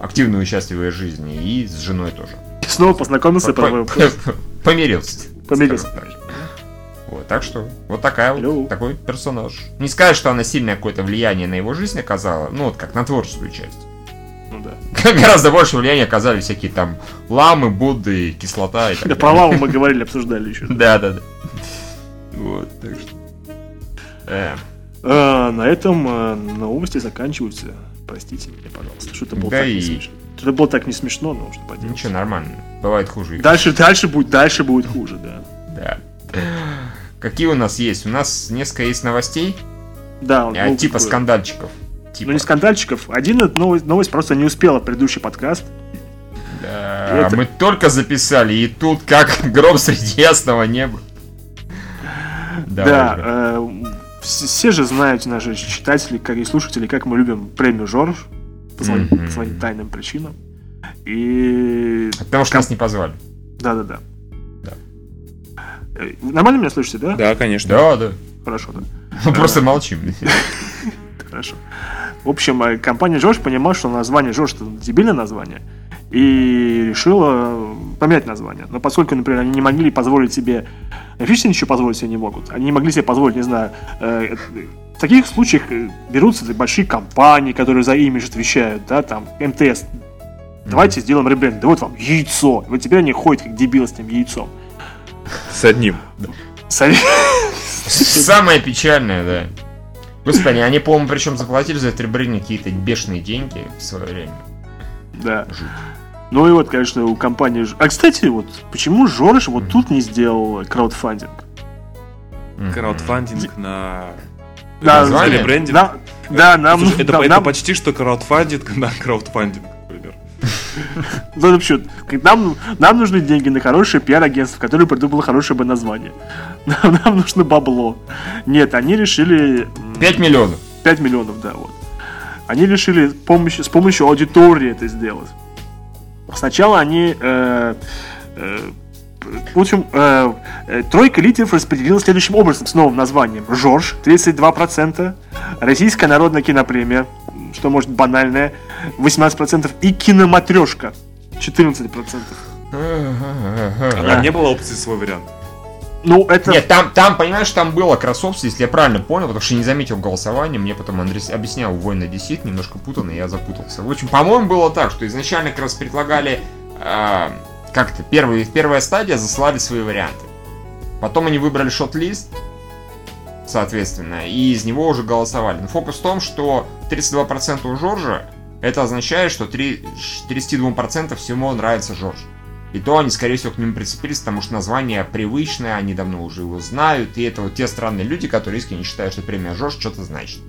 активное участие в ее жизни, и с женой тоже. Снова познакомился, По- по- по- Помирился. Помирился. Вот, так что, вот такая вот, Алло. такой персонаж. Не сказать, что она сильное какое-то влияние на его жизнь оказала, ну вот как на творческую часть. Ну да. Гораздо больше влияния оказали всякие там ламы, Будды, кислота и так Да, про ламу мы говорили, обсуждали еще. Да, да, да. Вот, так что... Э, А, На этом э, новости заканчиваются. Простите меня, пожалуйста, что это было Да так и- не смешно. Это было так не смешно, но что поделать. Ничего, нормально. Бывает хуже. и Дальше, дальше будет, дальше будет хуже, да. Да. Какие у нас есть? У нас несколько есть новостей, Да, а, типа бы, скандальчиков. Типа, Ну не скандальчиков. Один новость, новость просто не успела предыдущий подкаст. да, Это- Мы только записали, и тут как гром среди ясного неба. Да, уже. э, все, же знают наши читатели, как и слушатели, как мы любим премию Жорж по своим, Мгм. по своим тайным причинам. И Потому что нас не позвали. да-да-да. Да. Э, Нормально меня слышите, да? Да, конечно. Да, да. Хорошо, да. Мы просто молчим. Хорошо. В общем, э, компания Жорж понимала, что название Жорж это дебильное название, и решила поменять название. Но поскольку, например, они не могли позволить себе... Фишки ничего позволить себе не могут. Они не могли себе позволить, не знаю... э, э, в таких случаях э, берутся большие компании, которые за имидж отвечают, да, там, МТС. Давайте сделаем ребренд. Да вот вам яйцо. Вот теперь они ходят как дебилы с этим яйцом. С одним. Сами- Самое печальное, да. Господи, они, по-моему, причем заплатили за это ребрендинг какие-то бешеные деньги в свое время. Да. Ну и вот, конечно, у компании... А, кстати, вот почему Жорж вот тут не сделал краудфандинг? Краудфандинг на... Да, Название? ребрендинг? Да, да, нам, Слушай, это, да, это нам, почти что краудфандинг на краудфандинг, например. ну, вообще, нам, нам нужны деньги на хорошее пиар-агентство, которое придумало хорошее бы название. Нам, нам нужно бабло. Нет, они решили... м, 5 миллионов. 5 миллионов, да, вот. Они решили помощь- с помощью аудитории это сделать. Сначала они... э, э, в общем, э, э, тройка лидеров распределилась следующим образом с новым названием. Жорж 32%, Российская народная кинопремия, что может банальное, 18%, и киноматрешка 14%. А не было опции свой вариант. Ну, это... Нет, там, там, понимаешь, там было кроссовство, если я правильно понял, потому что не заметил голосования, мне потом Андрей объяснял Война Десит, немножко путанно, я запутался. В общем, по-моему, было так, что изначально как раз предлагали, э, как-то, первый, первая стадия заслали свои варианты. Потом они выбрали шот-лист, соответственно, и из него уже голосовали. Но фокус в том, что 32% у Жоржа, это означает, что 3, 32% всему нравится Жорж. И то они, скорее всего, к нему прицепились, потому что название привычное, они давно уже его знают, и это вот те странные люди, которые искренне считают, что премия Жорж что-то значит.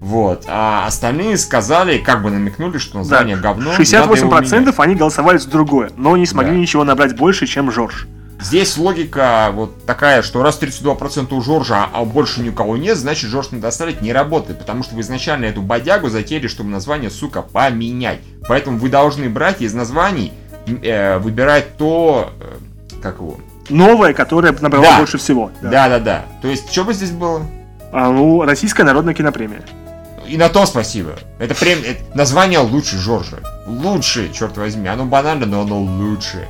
Вот. А остальные сказали, как бы намекнули, что Да, название говно. надо его 68% менять. они голосовали за другое, но не смогли Да. ничего набрать больше, чем Жорж. Здесь логика вот такая, что раз 32% у Жоржа, а больше ни у кого нет, значит Жорж надо оставить не работает, потому что вы изначально эту бодягу затеяли, чтобы название, сука, поменять. Поэтому вы должны брать из названий, э, выбирать то, э, как его, Новое, которое набрало Да. больше всего. Да. Да-да-да. То есть, что бы здесь было? А, ну, Российская народная кинопремия. И на то спасибо. Это прям это название лучше Жоржа. Лучше, черт возьми. Оно банально, но оно лучше.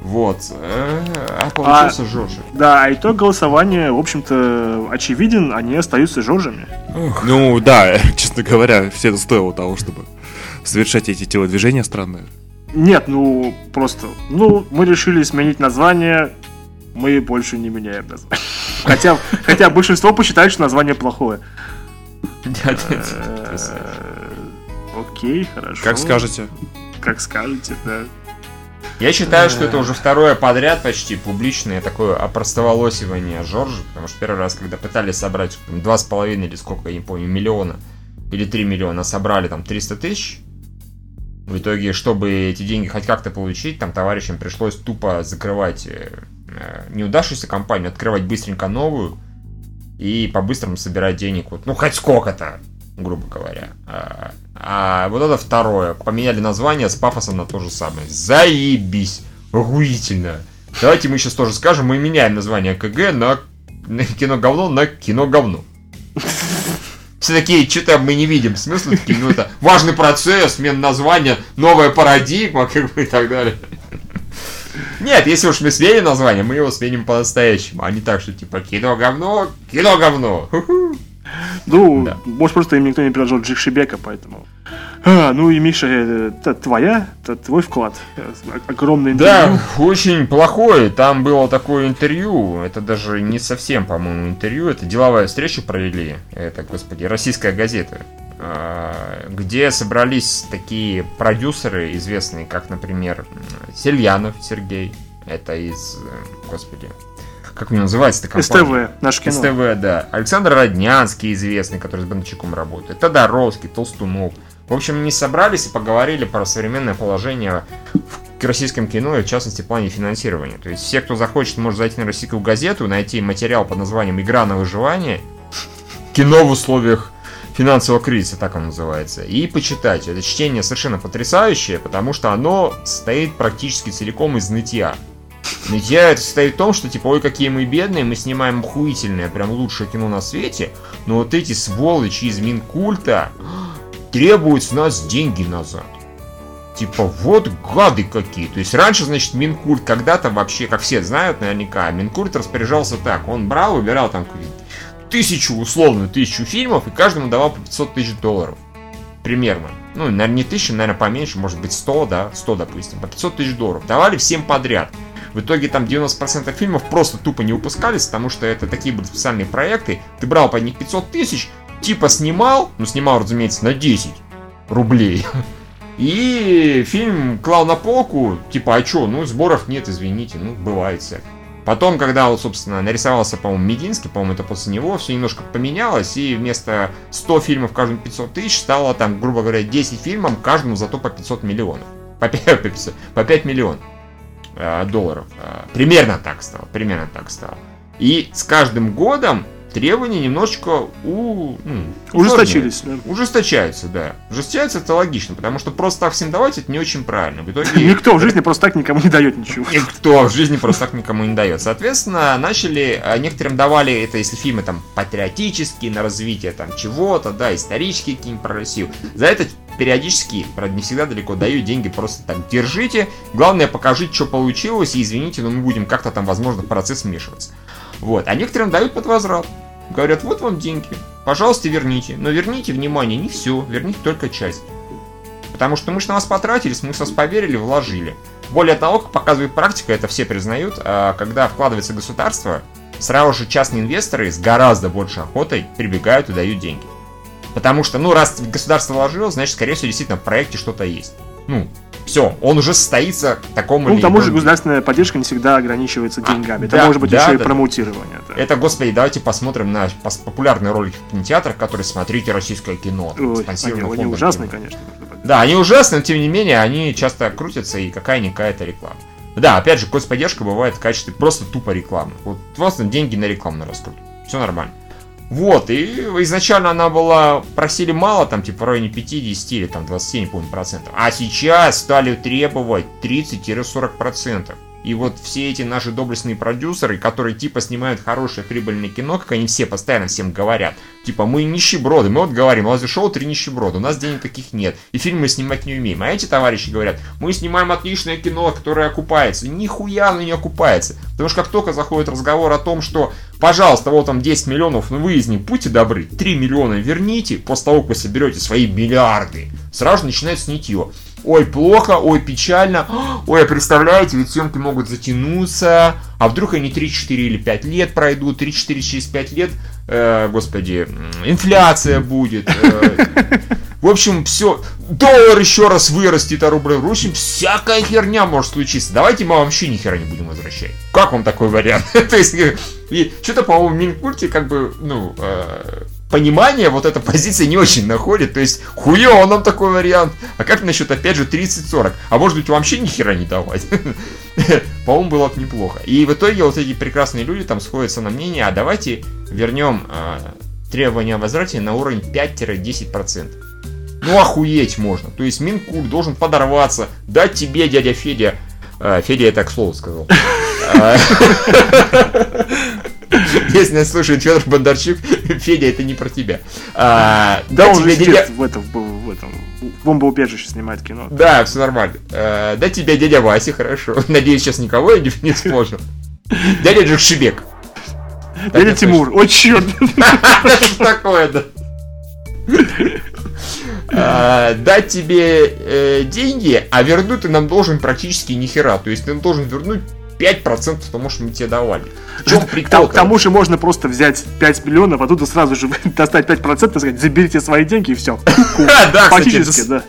Вот. Э, А получился Жоржа. Да, а итог голосования, в общем-то, очевиден, они остаются Жоржами. Ну да, честно говоря, все это стоило того, чтобы совершать эти телодвижения странные. Нет, ну, просто, ну, мы решили сменить название, мы больше не меняем название. Хотя, хотя большинство посчитает, что название плохое. Э, Окей, хорошо. Как скажете. Как скажете, да. Я считаю, что это уже второе подряд почти публичное такое опростоволосивание Жоржа, потому что первый раз, когда пытались собрать два с половиной или сколько, я не помню, миллиона или 3 миллиона, собрали там 300 тысяч. В итоге, чтобы эти деньги хоть как-то получить, там товарищам пришлось тупо закрывать э, э, неудавшуюся компанию, открывать быстренько новую и по-быстрому собирать денег, вот, ну хоть сколько-то, грубо говоря. А, а вот это второе. Поменяли название с пафосом на то же самое. Заебись. Охуительно. Давайте мы сейчас тоже скажем, мы меняем название КГ на, на кино говно на кино говно. Все такие, что-то мы не видим смысла, такие, ну это важный процесс, смена названия, новая парадигма, как бы и так далее. Нет, если уж мы сменим название, мы его сменим по-настоящему, а не так, что типа кино говно, кино говно. Ху-ху. Ну, да. может, просто им никто не предложил Джикшибека, поэтому... А, ну и Миша, это твоя, это твой вклад. Огромный интервью. Да, очень плохой. Там было такое интервью. Это даже не совсем, по-моему, интервью. Это деловая встреча провели. Это, господи, российская газета. А, где собрались такие продюсеры известные, как, например, Сельянов Сергей. Это из, э, господи, как у него называется эта компания? СТВ, наш кино. СТВ, да. Александр Роднянский, известный, который с Бондарчуком работает. Тодоровский, Толстунов. В общем, они собрались и поговорили про современное положение в российском кино и, в частности, в плане финансирования. То есть, все, кто захочет, может зайти на российскую газету, найти материал под названием «Игра на выживание», кино в условиях финансового кризиса, так он называется, и почитать. Это чтение совершенно потрясающее, потому что оно состоит практически целиком из нытья. Нытья это состоит в том, что типа, ой, какие мы бедные, мы снимаем охуительное, прям лучшее кино на свете, но вот эти сволочи из Минкульта требуют с нас деньги назад. Типа, вот гады какие. То есть раньше, значит, Минкульт когда-то вообще, как все знают наверняка, Минкульт распоряжался так. Он брал, выбирал там тысячу, условно, тысячу фильмов, и каждому давал по 500 тысяч долларов. Примерно. Ну, наверное, не тысяча, наверное, поменьше, может быть, 100, да, 100, допустим, по 500 тысяч долларов. Давали всем подряд. В итоге там 90% фильмов просто тупо не выпускались, потому что это такие были специальные проекты. Ты брал по них 500 тысяч, типа снимал, ну снимал, разумеется, на 10 рублей. И фильм клал на полку, типа, а чё, ну сборов нет, извините, ну бывает всякое. Потом, когда, вот, собственно, нарисовался, по-моему, Мединский, по-моему, это после него, все немножко поменялось, и вместо 100 фильмов каждому 500 тысяч стало, там, грубо говоря, 10 фильмов, каждому зато по 500 миллионов. По 5, по 500, по 5 миллионов э, долларов. Э, примерно так стало, примерно так стало. И с каждым годом требования немножечко у, ну, ужесточились. Да. Ужесточаются, да. Ужесточаются это логично, потому что просто так всем давать это не очень правильно. В итоге... Никто в жизни просто так никому не дает ничего. Никто в жизни просто так никому не дает. Соответственно, начали, а, некоторым давали это, если фильмы там патриотические, на развитие там чего-то, да, исторические какие-нибудь про Россию. За это периодически, правда, не всегда далеко даю деньги, просто так держите. Главное, покажите, что получилось, и извините, но мы будем как-то там, возможно, в процесс вмешиваться. Вот. А некоторым дают под возврат. Говорят, вот вам деньги, пожалуйста, верните. Но верните, внимание, не все, верните только часть. Потому что мы же на вас потратились, мы с вас поверили, вложили. Более того, как показывает практика, это все признают, а, когда вкладывается государство, сразу же частные инвесторы с гораздо большей охотой прибегают и дают деньги. Потому что, ну, раз государство вложило, значит, скорее всего, действительно в проекте что-то есть. Ну, все, он уже состоится такому Ну, к тому же государственная поддержка не всегда ограничивается а, деньгами. Это да, может быть да, еще да, и промоутирование. Да. Это, господи, давайте посмотрим на популярные ролики в кинотеатрах, которые смотрите российское кино. Ой, они, они ужасные, кино. конечно. Да, они ужасные, но тем не менее, они часто крутятся и какая-никакая-то реклама. Да, опять же, господдержка бывает в качестве просто тупо рекламы. Вот просто деньги на рекламу на раскрутку. Все нормально. Вот, и изначально она была, просили мало, там, типа, в районе 50 или там 27, не помню, процентов. А сейчас стали требовать 30-40 процентов. И вот все эти наши доблестные продюсеры, которые типа снимают хорошее прибыльное кино, как они все постоянно всем говорят, типа мы нищеброды, мы вот говорим, у нас шоу три нищеброда, у нас денег таких нет, и фильмы снимать не умеем. А эти товарищи говорят, мы снимаем отличное кино, которое окупается. Нихуя оно не окупается. Потому что как только заходит разговор о том, что, пожалуйста, вот там 10 миллионов, ну вы из них будьте добры, 3 миллиона верните, после того, как вы соберете свои миллиарды, сразу начинается нытье ой, плохо, ой, печально, ой, а представляете, ведь съемки могут затянуться, а вдруг они 3, 4 или 5 лет пройдут, 3, 4, через 5 лет, э, господи, инфляция будет. Э, в общем, все, доллар еще раз вырастет, а рубль в общем, всякая херня может случиться. Давайте мы вообще ни хера не будем возвращать. Как вам такой вариант? То есть, и что-то, по-моему, в Минкульте как бы, ну, э, понимание вот эта позиция не очень находит. То есть, хуево нам такой вариант. А как насчет, опять же, 30-40? А может быть, вообще ни хера не давать? По-моему, было бы неплохо. И в итоге вот эти прекрасные люди там сходятся на мнение, а давайте вернем э, требования о возврате на уровень 5-10%. Ну, охуеть можно. То есть, Минкульт должен подорваться, дать тебе, дядя Федя, э, Федя я так слово сказал. Если нас слушает Федор Бондарчук, Федя, это не про тебя. А, да, он же дядя... в этом, в этом бомбоубежище снимает кино. Да, все нормально. А, да тебя дядя Вася, хорошо. Надеюсь, сейчас никого я не, не сложил. Дядя Джекшибек. Дядя Тимур, о черт! Что такое, да? А, дать тебе э, деньги, а вернуть ты нам должен практически ни хера. То есть ты должен вернуть 5% тому, что мы тебе давали. Чем прикол? К тому же можно просто взять 5 миллионов, а тут сразу же достать 5% и сказать, заберите свои деньги и все. Да, Фактически, да.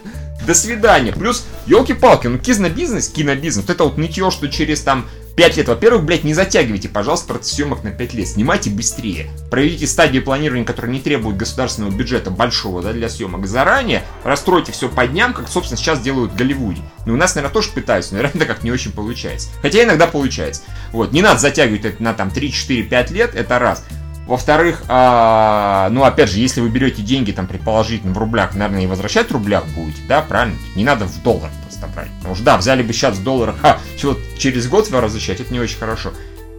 До свидания. Плюс, елки-палки, ну кинобизнес, кинобизнес, вот это вот нытье, что через там 5 лет. Во-первых, блядь, не затягивайте, пожалуйста, процесс съемок на 5 лет. Снимайте быстрее. Проведите стадию планирования, которая не требует государственного бюджета большого да, для съемок заранее. Расстройте все по дням, как, собственно, сейчас делают в Голливуде. Ну, у нас, наверное, тоже пытаются, но, наверное, как не очень получается. Хотя иногда получается. Вот, не надо затягивать это на там 3, 4, 5 лет, это раз. Во-вторых, а, ну, опять же, если вы берете деньги, там, предположительно, в рублях, наверное, и возвращать в рублях будете, да, правильно? Не надо в долларах просто брать. Потому что, да, взяли бы сейчас в долларах, а, чего через год возвращать, это не очень хорошо.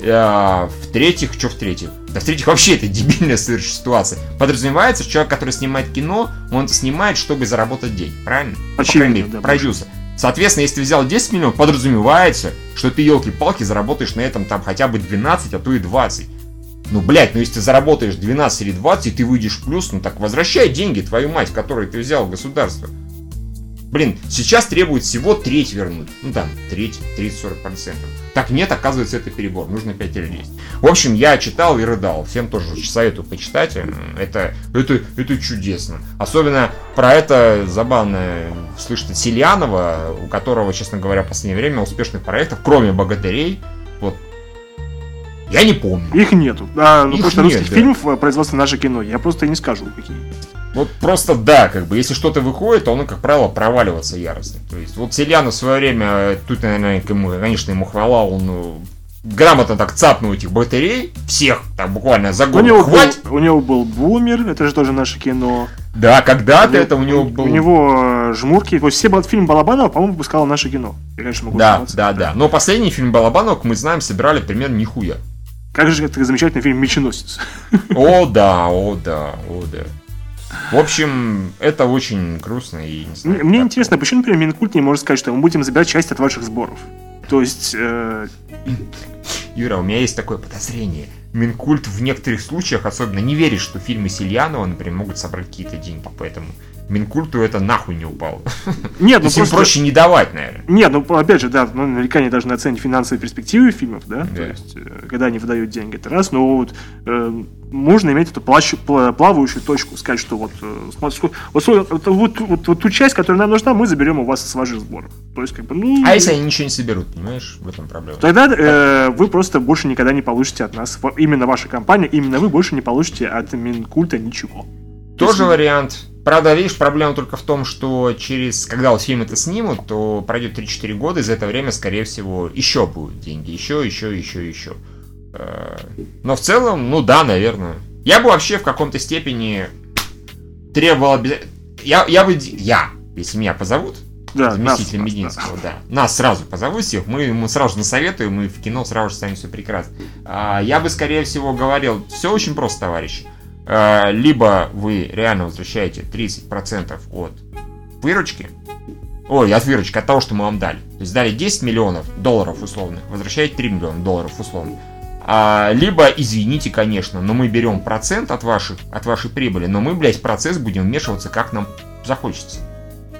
А, в-третьих, что в-третьих? Да в-третьих, вообще это дебильная совершенно ситуация. Подразумевается, что человек, который снимает кино, он снимает, чтобы заработать деньги, правильно? Очевидно, мере, да. Продюсер. Соответственно, если ты взял 10 миллионов, подразумевается, что ты, елки-палки, заработаешь на этом там хотя бы 12, а то и 20. Ну, блядь, ну если ты заработаешь 12 или 20, и ты выйдешь в плюс, ну так возвращай деньги, твою мать, которые ты взял в государство. Блин, сейчас требует всего треть вернуть. Ну там, треть, 30-40%. Так нет, оказывается, это перебор. Нужно 5 или 10. В общем, я читал и рыдал. Всем тоже советую почитать. Это, это, это чудесно. Особенно про это забавно слышать Сильянова, у которого, честно говоря, в последнее время успешных проектов, кроме «Богатырей», я не помню. Их нету. А, ну, Их нет, русских да. фильмов э, производство наше кино. Я просто не скажу, какие. Вот просто да, как бы, если что-то выходит, то оно, как правило, проваливается яростно. То есть, вот Селяна в свое время, э, тут, наверное, ему, конечно, ему хвала, он ну, грамотно так цапнул этих батарей, всех, так буквально за год. У него, Хватит. был, у него был Бумер, это же тоже наше кино. Да, когда-то это у него был... У него э, жмурки, то есть все фильм Балабанова, по-моему, выпускало наше кино. Я, конечно, могу да, да, да, Но последний фильм Балабанова, как мы знаем, собирали примерно нихуя. Как же это замечательный фильм «Меченосец». О, да, о, да, о, да. В общем, это очень грустно и не знаю, Мне как... интересно, почему, например, Минкульт не может сказать, что мы будем забирать часть от ваших сборов? То есть... Э... Юра, у меня есть такое подозрение. Минкульт в некоторых случаях особенно не верит, что фильмы Сильянова, например, могут собрать какие-то деньги, поэтому Минкульту это нахуй не упало. Нет, ну просто... проще не давать, наверное. Нет, ну опять же, да, ну, наверняка они должны оценить финансовые перспективы фильмов, да, да. то есть, э, когда они выдают деньги, это раз, но вот э, можно иметь эту плащ, плавающую точку, сказать, что вот, э, вот, вот, вот, вот, вот ту часть, которая нам нужна, мы заберем у вас с ваших сборов. То есть, как бы, ну... А если они ничего не соберут, понимаешь, в этом проблема. Тогда э, вы просто больше никогда не получите от нас, именно ваша компания, именно вы больше не получите от Минкульта ничего. Тоже есть, вариант. Правда, видишь, проблема только в том, что через, когда вот фильм это снимут, то пройдет 3-4 года, и за это время, скорее всего, еще будут деньги. Еще, еще, еще, еще. Э, но в целом, ну да, наверное. Я бы вообще в каком-то степени требовал обязательно... Я, я бы... Я, если меня позовут, да, заместитель нас, Мединского, нас, да. Нас сразу позовут всех, мы ему сразу же насоветуем, мы в кино сразу же станем все прекрасно. А, я бы, скорее всего, говорил, все очень просто, товарищи. Э, либо вы реально возвращаете 30% от выручки, ой, от выручки, от того, что мы вам дали. То есть дали 10 миллионов долларов условно, возвращаете 3 миллиона долларов условно. А, либо, извините, конечно, но мы берем процент от, ваших, от вашей прибыли, но мы, блядь, в процесс будем вмешиваться, как нам захочется.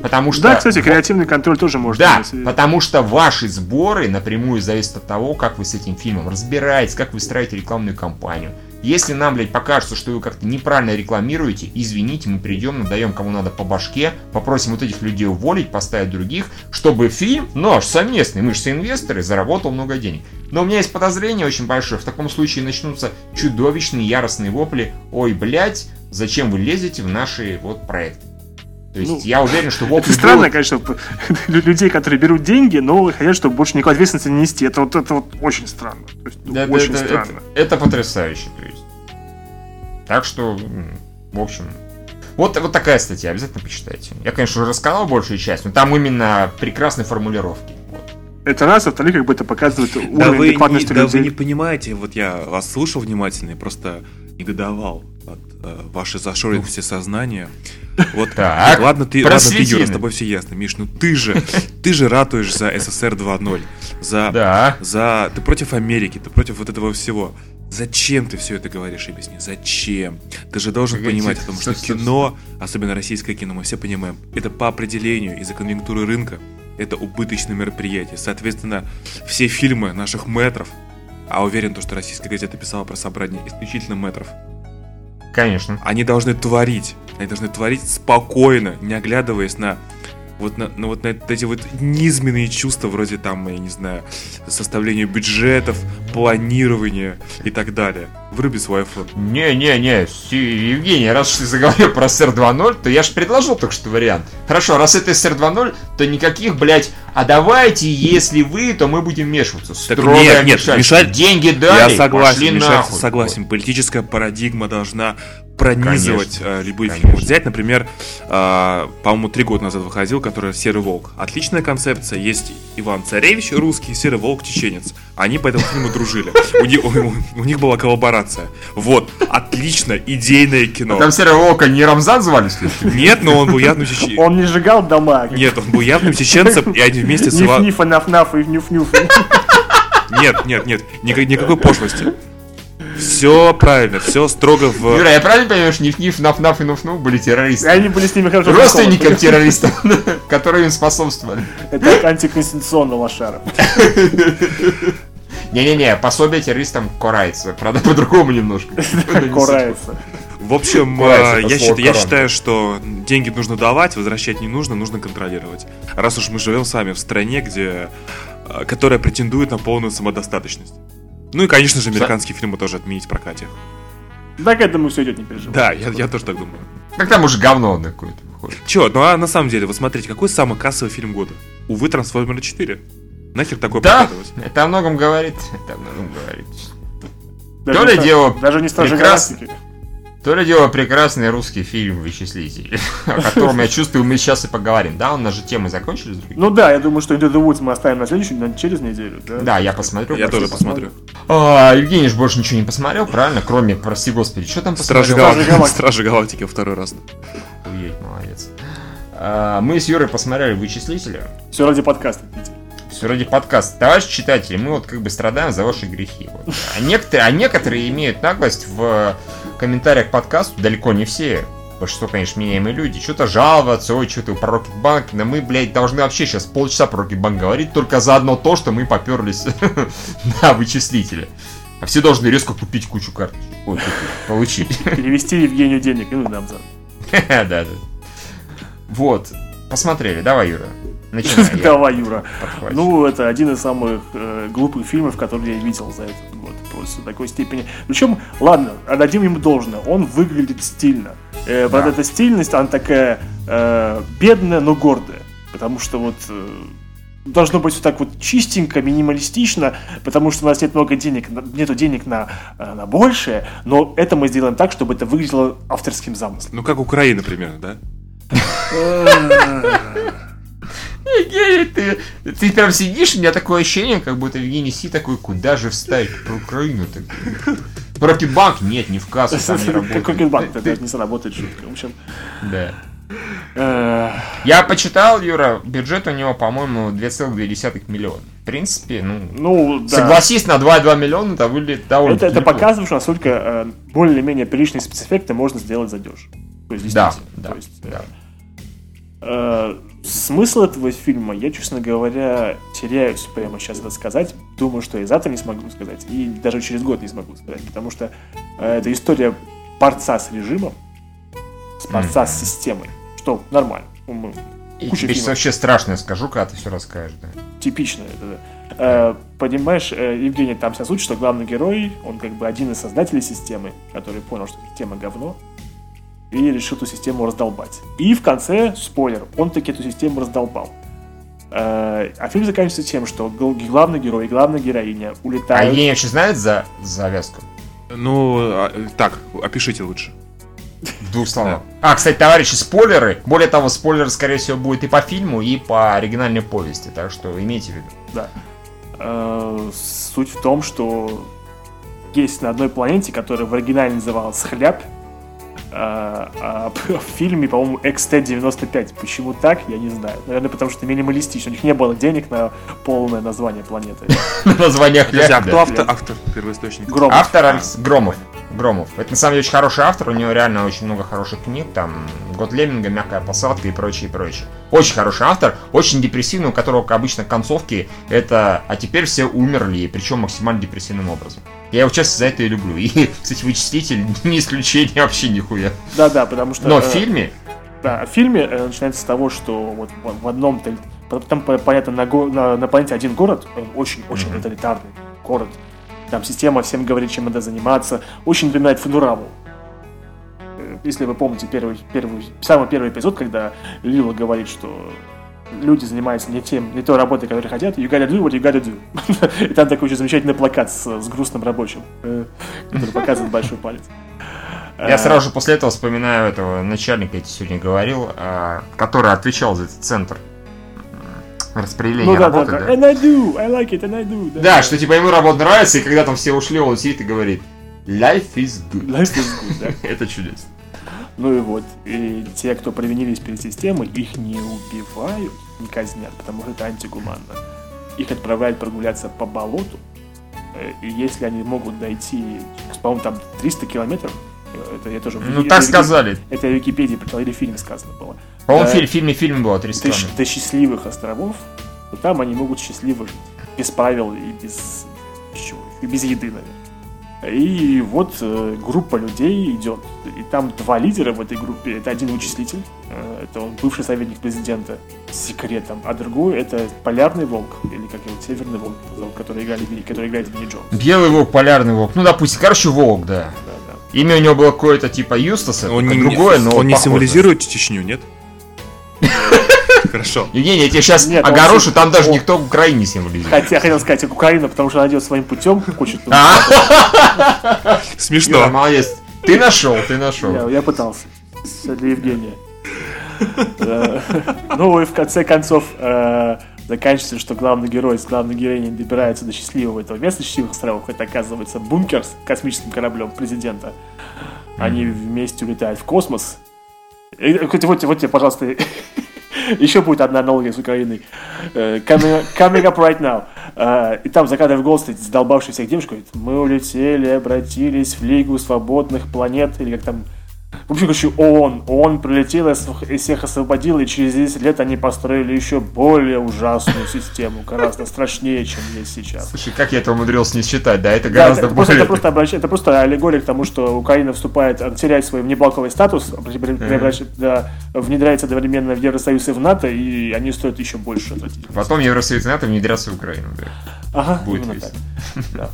Потому что... Да, кстати, креативный контроль тоже может Да, быть. потому что ваши сборы напрямую зависят от того, как вы с этим фильмом разбираетесь, как вы строите рекламную кампанию, если нам, блядь, покажется, что вы как-то неправильно рекламируете, извините, мы придем, надаем кому надо по башке, попросим вот этих людей уволить, поставить других, чтобы фильм, наш совместный, мы же инвесторы, заработал много денег. Но у меня есть подозрение очень большое, в таком случае начнутся чудовищные яростные вопли, ой, блядь, зачем вы лезете в наши вот проекты. То есть ну, я уверен, что вопли Это странно, будут... конечно, людей, которые берут деньги, но хотят, чтобы больше никакой ответственности не нести. Это вот, это вот очень странно. То есть, да, очень это, странно. Это, это потрясающе. То есть. Так что, в общем, вот, вот такая статья, обязательно почитайте. Я, конечно, уже рассказал большую часть, но там именно прекрасные формулировки. Вот. Это раз, а во-вторых, как бы это показывает уровень да адекватности не, людей. Да вы не понимаете, вот я вас слушал внимательно и просто негодовал от э, вашей зашоренности сознания. Вот, так, ладно, ты, ладно, ты, Юра, с тобой все ясно. Миш, ну ты же, ты же ратуешь за СССР 2.0. За, да. за, ты против Америки, ты против вот этого всего. Зачем ты все это говоришь, объясни? Зачем? Ты же должен Погодите, понимать о том, что кино, особенно российское кино, мы все понимаем, это по определению из-за конъюнктуры рынка, это убыточное мероприятие. Соответственно, все фильмы наших метров, а уверен, то, что российская газета писала про собрание исключительно метров. Конечно. Они должны творить. Они должны творить спокойно, не оглядываясь на вот на, ну, вот на эти вот низменные чувства, вроде там, я не знаю, составления бюджетов, планирования и так далее. Вруби свой iPhone. Не-не-не, Евгений, раз ты заговорил про SR 2.0, то я же предложил только что вариант. Хорошо, раз это SR 2.0, то никаких, блядь, а давайте, если вы, то мы будем вмешиваться. Так нет, нет, мешать... Деньги дали, Я согласен, мешать согласен. Политическая парадигма должна пронизывать конечно, любые конечно. фильмы. Взять, например, э, по-моему, три года назад выходил, который «Серый волк». Отличная концепция. Есть Иван Царевич русский, Серый волк чеченец. Они по этому фильму дружили. У них была коллаборация. Вот, отлично, идейное кино. А там волка не Рамзан звали? Нет, но он был явным чеченцем. Он не сжигал дома. Нет, он был явным чеченцем, и они вместе с Иваном... Ниф-нифа, наф-наф и нюф-нюф. Нет, нет, нет, никакой пошлости. Все правильно, все строго в... Юра, я правильно понимаю, что Ниф-Ниф, Наф-Наф и Нуф-Нуф были террористы? Они были с ними хорошо Родственникам террористов, которые им способствовали. Это антиконституционно лошара. Не-не-не, пособие террористам корается. Правда, по-другому немножко. Корается. В общем, э, я, считаю, я считаю, что деньги нужно давать, возвращать не нужно, нужно контролировать. Раз уж мы живем сами в стране, где, э, которая претендует на полную самодостаточность. Ну и, конечно же, американские да. фильмы тоже отменить в прокате. Да, к этому все идет, не переживай. Да, я, я тоже так думаю. Как там уже говно какое-то выходит. Чё, ну а на самом деле, вот смотрите, какой самый кассовый фильм года? Увы, Трансформеры 4. Нахер такое да, это о многом говорит. Это о многом говорит. Даже То ли дело даже не Стражи прекрас... То ли дело прекрасный русский фильм «Вычислитель», о котором, я чувствую, мы сейчас и поговорим. Да, у нас же темы закончились? Ну да, я думаю, что Into the Woods мы оставим на следующую, на через неделю. Да, да я посмотрю. Я тоже посмотрю. А, Евгений же больше ничего не посмотрел, правильно? Кроме, прости господи, что там посмотрел? Стражи Галактики. Стражи Галактики второй раз. Уедь, молодец. А, мы с Юрой посмотрели «Вычислителя». Все ради подкаста, Питер все ради подкаста. Товарищ читатели, мы вот как бы страдаем за ваши грехи. Вот. А, некоторые, а некоторые имеют наглость в комментариях к подкасту, далеко не все, большинство, конечно, вменяемые люди, что-то жаловаться, ой, что-то про Рокетбанк, но мы, блядь, должны вообще сейчас полчаса про Рокетбанк говорить только за одно то, что мы поперлись на вычислителя. А все должны резко купить кучу карточек. Ой, получить. Перевести Евгению денег и нам за. Да, да. Вот. Посмотрели. Давай, Юра. Начинай. Давай, Юра. Ну, это один из самых э, глупых фильмов, которые я видел за этот год. Просто в такой степени. Причем, ладно, отдадим ему должное. Он выглядит стильно. Э, да. Вот эта стильность, она такая э, бедная, но гордая. Потому что вот э, должно быть все так вот чистенько, минималистично, потому что у нас нет много денег, нету денег на, э, на большее, но это мы сделаем так, чтобы это выглядело авторским замыслом. Ну, как Украина примерно, да? Ты, ты прям сидишь, у меня такое ощущение, как будто Евгений сидит такой, куда же вставить про Украину? Про Рокетбанк? Нет, не в кассу, там не работает. Как Рокетбанк, это не сработает шутка. В общем... Да. Э. Я почитал, Юра, бюджет у него, по-моему, 2,2 миллиона. В принципе, ну, ну да. согласись, на 2,2 миллиона это выглядит довольно Это, это показывает, что насколько э, более-менее приличные спецэффекты можно сделать за дешево. Да, да, То есть, да. Э, смысл этого фильма, я, честно говоря, теряюсь прямо сейчас это сказать. Думаю, что и завтра не смогу сказать, и даже через год не смогу сказать, потому что э, это история борца с режимом, с борца mm. с системой, что нормально. Мы, и тебе сейчас вообще страшно скажу, когда ты все расскажешь. Да? Типично это, да. Э, понимаешь, э, Евгений, там суть, что главный герой, он как бы один из создателей системы, который понял, что система говно, и решил эту систему раздолбать. И в конце, спойлер, он таки эту систему раздолбал. Э, а фильм заканчивается тем, что главный герой и главная героиня улетают... А Евгений вообще знает за завязку? Ну, а, так, опишите лучше. В двух словах. Да. А, кстати, товарищи, спойлеры. Более того, спойлер, скорее всего, будет и по фильму, и по оригинальной повести. Так что имейте в виду. Да. Э, суть в том, что есть на одной планете, которая в оригинале называлась Хляб, А, а в фильме, по-моему, XT-95. Почему так, я не знаю. Наверное, потому что минималистично. У них не было денег на полное название планеты. Название А кто автор, автор первоисточника? Громов. Автор Громов. Громов. Это на самом деле очень хороший автор, у него реально очень много хороших книг, там Год Леминга, Мягкая посадка и прочее, прочее. Очень хороший автор, очень депрессивный, у которого обычно концовки это «а теперь все умерли», причем максимально депрессивным образом. Я его часто за это и люблю. И, кстати, вычислитель не исключение вообще нихуя. Да-да, потому что... Но в э, фильме Да, в фильме э, начинается с того, что вот в одном, там, по- понятно, на, го- на, на планете один город, очень-очень Мгм. тоталитарный город. Там система всем говорит, чем надо заниматься. Очень напоминает Федураву. Э, Если вы помните первый, первый, самый первый эпизод, когда Лила говорит, что люди занимаются не тем, не той работой, которой хотят, you gotta do what you gotta do. И там такой очень замечательный плакат с, с грустным рабочим, э, который показывает большой палец. Я Э, сразу же после этого вспоминаю этого начальника, я тебе сегодня говорил, а, который отвечал за этот центр распределения Ну да, да, работы. да. да. And I do, I like it, and I do. Да, что типа ему работа нравится, и когда там все ушли, он сидит и говорит Life is good. Life is good, да. Это чудесно. Ну и вот, и те, кто провинились перед системой, их не убивают, не казнят, потому что это антигуманно. Их отправляют прогуляться по болоту, э, и если они могут дойти, по-моему, там 300 километров, э, это я тоже... Ну это так в сказали. Это в Википедии прочитал, или в фильме сказано было. По-моему, Да. в фильме, фильме, было 300 До, до счастливых островов, то там они могут счастливо жить. Без правил и без, без чего, и без еды, наверное. И вот э, группа людей идет. И там два лидера в этой группе. Это один вычислитель, э, это он бывший советник президента с секретом, а другой это полярный волк, или как его, северный волк, зовут, который, играли, который играет в Винни Джонс. Белый волк, полярный волк. Ну, допустим, короче, волк, да. Да, да. Имя у него было какое-то типа Юстаса, Он только не, другое, но он не похоже. символизирует Чечню, нет? Хорошо. Евгений, я тебе сейчас Нет, огорошу, там даже никто в Украине не символизирует. Хотя я хотел сказать Украина, потому что она идет своим путем, хочет. А, Смешно. молодец. Ты нашел, ты нашел. Я, пытался. Для Евгения. Э, Ну и в конце концов э, заканчивается, что главный герой с главной героиней добирается до счастливого этого места, счастливых островов. Это оказывается бункер с космическим кораблем президента. Они вместе улетают в космос. И, э, вот, вот тебе, пожалуйста, еще будет одна аналогия с Украиной. Э, Coming, coming up right now. Э, И там, закадывая голос, стоит задолбавший всех говорит, мы улетели, обратились в Лигу свободных планет, или как там... В общем, короче, ООН. ООН прилетела, и всех освободила, и через 10 лет они построили еще более ужасную систему, гораздо страшнее, чем есть сейчас. Слушай, как я это умудрился не считать, да? Это Да, гораздо это, просто, более... это, просто обращ- это просто аллегория к тому, что Украина вступает, э, теряет свой внеблоковый статус, да, внедряется одновременно в Евросоюз и в НАТО, и они стоят еще больше. Потом Евросоюз и НАТО внедрятся в Украину, да. Ага, Будет именно весело. так. Да.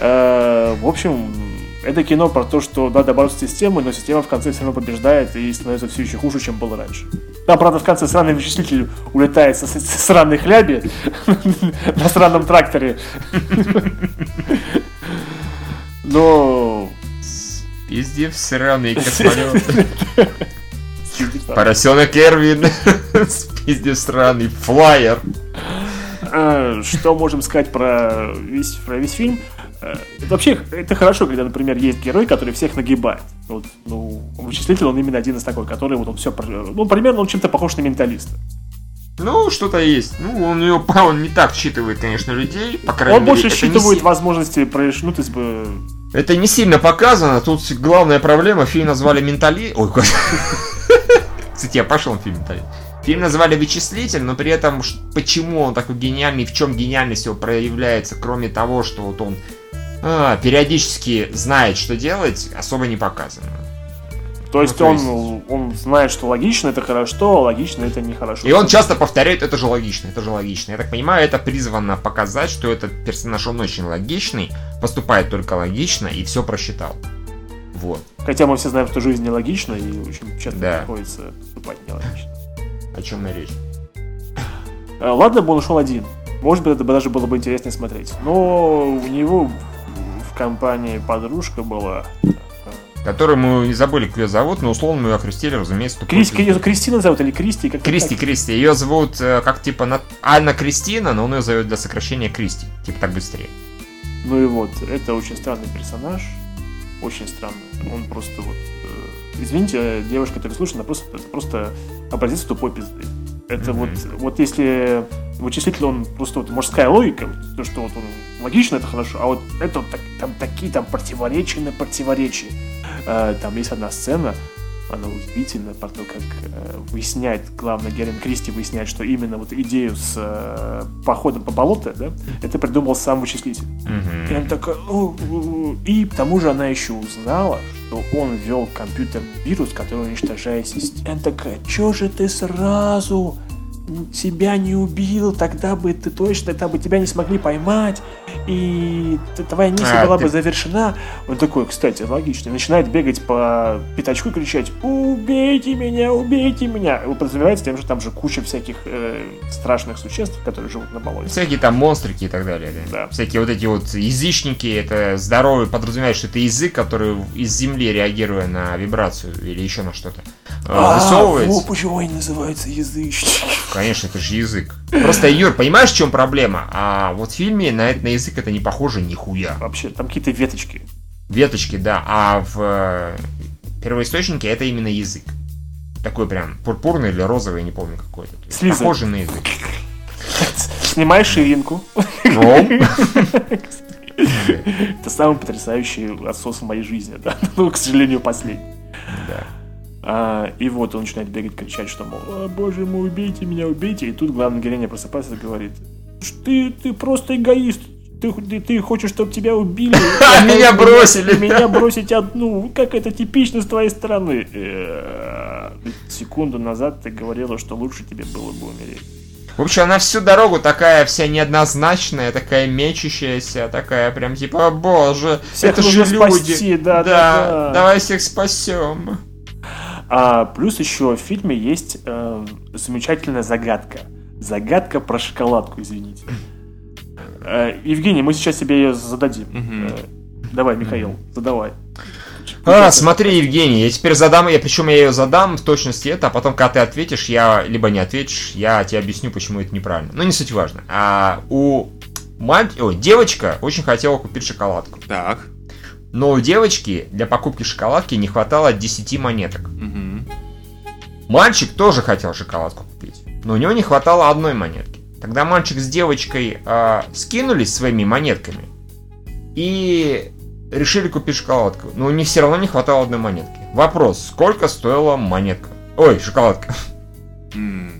Э, В общем, это кино про то, что надо бороться с системой, но система в конце все равно побеждает и становится все еще хуже, чем было раньше. Там, правда, в конце сраный вычислитель улетает со, со сраной хляби на сраном тракторе. Но... Пиздец, сраный космолет. Поросенок Эрвин. Пиздец, сраный. Флайер. Э, Что можем сказать про весь, про весь фильм? Э, Вообще, это хорошо, когда, например, есть герой, который всех нагибает. Вот, ну, вычислитель, он именно один из такой, который вот он все... Ну, примерно он чем-то похож на менталиста. Ну, что-то есть. Ну, он, у него, он не так считывает, конечно, людей. По крайней Он мере, больше считывает си- возможности проиш... Ну, то есть бы... Это не сильно показано. Тут главная проблема. Фильм назвали «Ментали...» Ой, господи. Кстати, я пошел на фильм «Менталист». Фильм назвали «Вычислитель», но при этом почему он такой гениальный, в чем гениальность его проявляется, кроме того, что вот он а, периодически знает, что делать, особо не показано. То есть то он, есть- он знает, что логично это хорошо, а логично это нехорошо. И он часто повторяет, это же логично, это же логично. Я так понимаю, это призвано показать, что этот персонаж, он очень логичный, поступает только логично и все просчитал. Вот. Хотя мы все знаем, что жизнь нелогична, и очень часто Да. приходится поступать нелогично. О чем и речь. Э, Ладно бы он ушел один. Может быть, это даже было бы интереснее смотреть. Но у него компании подружка была. Которую мы не забыли, как ее зовут, но условно мы ее окрестили, разумеется. Крис. Кри- Кристина зовут или Кристи? Как Кристи, Кристи. Ее зовут э, как типа на... Анна Кристина, но он ее зовет для сокращения Кристи. Типа так быстрее. Ну и вот, это очень странный персонаж. Очень странный. Он просто вот... э, извините, девушка, которая слушает, она просто, это просто образец тупой пизды. Это вот, вот если вычислитель, он просто вот мужская логика, то, что вот он логично, это хорошо, а вот это вот так, там такие там противоречия на противоречия. Э, там есть одна сцена, она удивительная, про то, как э, выясняет, главное, Герин Кристи выясняет, что именно вот идею с э, походом по болоту, да, это придумал сам вычислитель. Мгм. И она такая, и к тому же она еще узнала, что он ввел компьютерный вирус, который уничтожает систему. Она такая, чё же ты сразу себя не убил, тогда бы ты точно, тогда бы тебя не смогли поймать, и твоя миссия А, была ты- бы завершена. Он такой, кстати, логично, начинает бегать по пятачку и кричать «Убейте меня, убейте меня!» И подразумевается тем, что там же куча всяких э, страшных существ, которые живут на болоте. Всякие там монстрики и так далее. Да. Да. Всякие вот эти вот язычники, это здоровый, подразумевает, что это язык, который из земли, реагируя на вибрацию или еще на что-то, э, высовывается. вот почему они называются язычники. Конечно, это же язык. Просто, Юр, понимаешь, в чем проблема? А вот в фильме на, на язык это не похоже нихуя. Вообще, там какие-то веточки. Веточки, да, а в э, первоисточнике это именно язык. Такой прям пурпурный или розовый, не помню какой-то. Слиза. Похожий на язык. Снимай ширинку. Ну, Это самый потрясающий отсос в моей жизни, да. Ну, к сожалению, последний. да. А, и вот он начинает бегать, кричать, что, мол, «А, боже мой, убейте меня, убейте. И тут главная героиня просыпается и говорит, «Ш- ты, ты просто эгоист. Ты, ты, ты хочешь, чтобы тебя убили. А меня бросили. Меня бросить одну. Как это типично с твоей стороны. Э, Секунду назад ты говорила, что лучше тебе было бы умереть. В общем, она всю дорогу такая вся неоднозначная, такая мечущаяся, такая прям типа, «О, боже, Всех это же люди. спасти, да, да, да. давай всех спасем. А плюс еще в фильме есть э, замечательная загадка. Загадка про шоколадку, извините. Э, Евгений, мы сейчас тебе ее зададим. Мгм. Э, давай, Михаил, задавай. А, смотри, Евгений, я теперь задам, я причем я ее задам в точности это, а потом, когда ты ответишь, я либо не ответишь, я тебе объясню, почему это неправильно. Ну, не суть важно. А у мать, ой, девочка очень хотела купить шоколадку. Так. Но у девочки для покупки шоколадки не хватало 10 монеток. Мгм. Мальчик тоже хотел шоколадку купить, но у него не хватало одной монетки. Тогда мальчик с девочкой а, скинулись своими монетками и решили купить шоколадку. Но у них все равно не хватало одной монетки. Вопрос, сколько стоила монетка? Ой, шоколадка. М.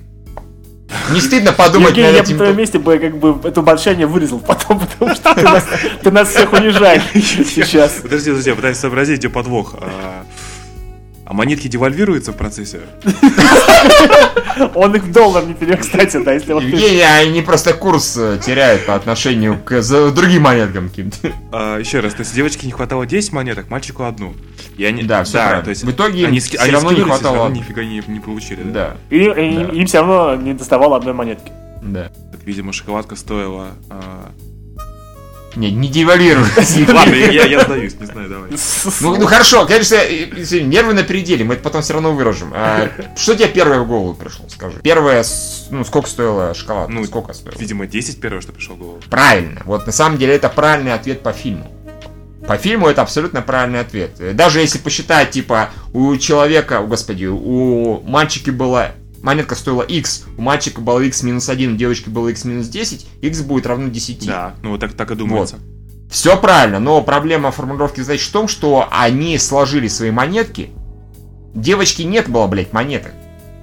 Не стыдно подумать Евгений, над я бы на этим? твоем месте бы как бы это молчание вырезал потом, потому что ты нас, ты нас всех унижаешь сейчас. Подожди, подожди, я пытаюсь сообразить, где подвох. А, монетки девальвируются в процессе? Он их в доллар не перевел, кстати, да, если он... Евгений, они просто курс э, теряют по отношению к другим монеткам каким-то. А, еще раз, то есть девочке не хватало 10 монеток, мальчику одну. И они, Да, всё правильно. то есть В итоге они, они равно не хватало. равно нифига не, не получили, да? Да, И, Да. им все равно не доставало одной монетки. да. Так, видимо, шоколадка стоила... а, Не, не девалируй. Ладно, я, я сдаюсь, не знаю, давай. Ну, ну хорошо, конечно, нервы на пределе, мы это потом все равно выражем. А, что тебе первое в голову пришло, скажи? Первое, ну, сколько стоила шоколад? Ну, сколько стоило? Видимо, 10 первое, что пришло в голову. Правильно. Вот на самом деле это правильный ответ по фильму. По фильму это абсолютно правильный ответ. Даже если посчитать, типа, у человека, о, господи, у мальчики была монетка стоила x, у мальчика было x минус 1, у девочки было x минус 10, x будет равно 10. Да, ну вот так, так и думается. Все правильно, но проблема формулировки задач в том, что они сложили свои монетки. Девочки нет было, блядь, монеток.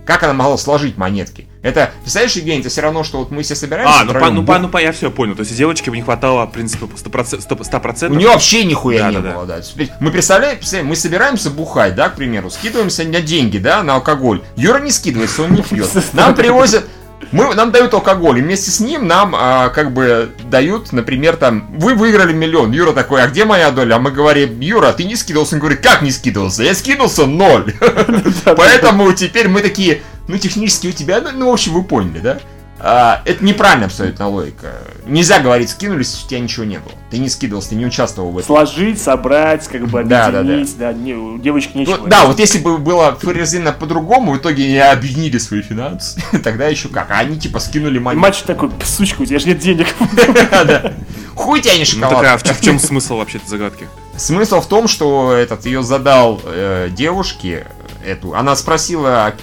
Как она могла сложить монетки? Это, представляешь, Евгений, это все равно, что вот мы все собираемся А, ну, по, ну, по, ну по- я все понял. То есть девочке бы не хватало, в принципе, 100%. 100%, У нее вообще нихуя не Да-да-да. было, да. Теперь Мы представляем, представляем, мы собираемся бухать, да, к примеру, скидываемся на деньги, да, на алкоголь. Юра не скидывается, он не пьет. Нам привозят, мы, нам дают алкоголь, и вместе с ним нам а, как бы дают, например, там, вы выиграли миллион. Юра такой, а где моя доля? А мы говорим, Юра, ты не скидывался? Он говорит, как не скидывался? Я скидывался ноль. Поэтому теперь мы такие, ну, технически у тебя, ну, ну, в общем, вы поняли, да? А, это неправильно абсолютно логика. Нельзя говорить, скинулись, у тебя ничего не было. Ты не скидывался, ты не участвовал в этом. Сложить, собрать, как бы Да, да, объединить, да, не- у девочки нечего. Ну, да, вот если бы было фрезина по-другому, в итоге они объединили свои финансы, тогда еще как. А они типа скинули монету. мальчик такой, сучка, у тебя же нет денег. Да. Хуй тебя не Ну так а шоколад. в, чём- в чем смысл вообще этой загадки? Смысл в том, что этот ее задал э, девушке эту. Она спросила, «А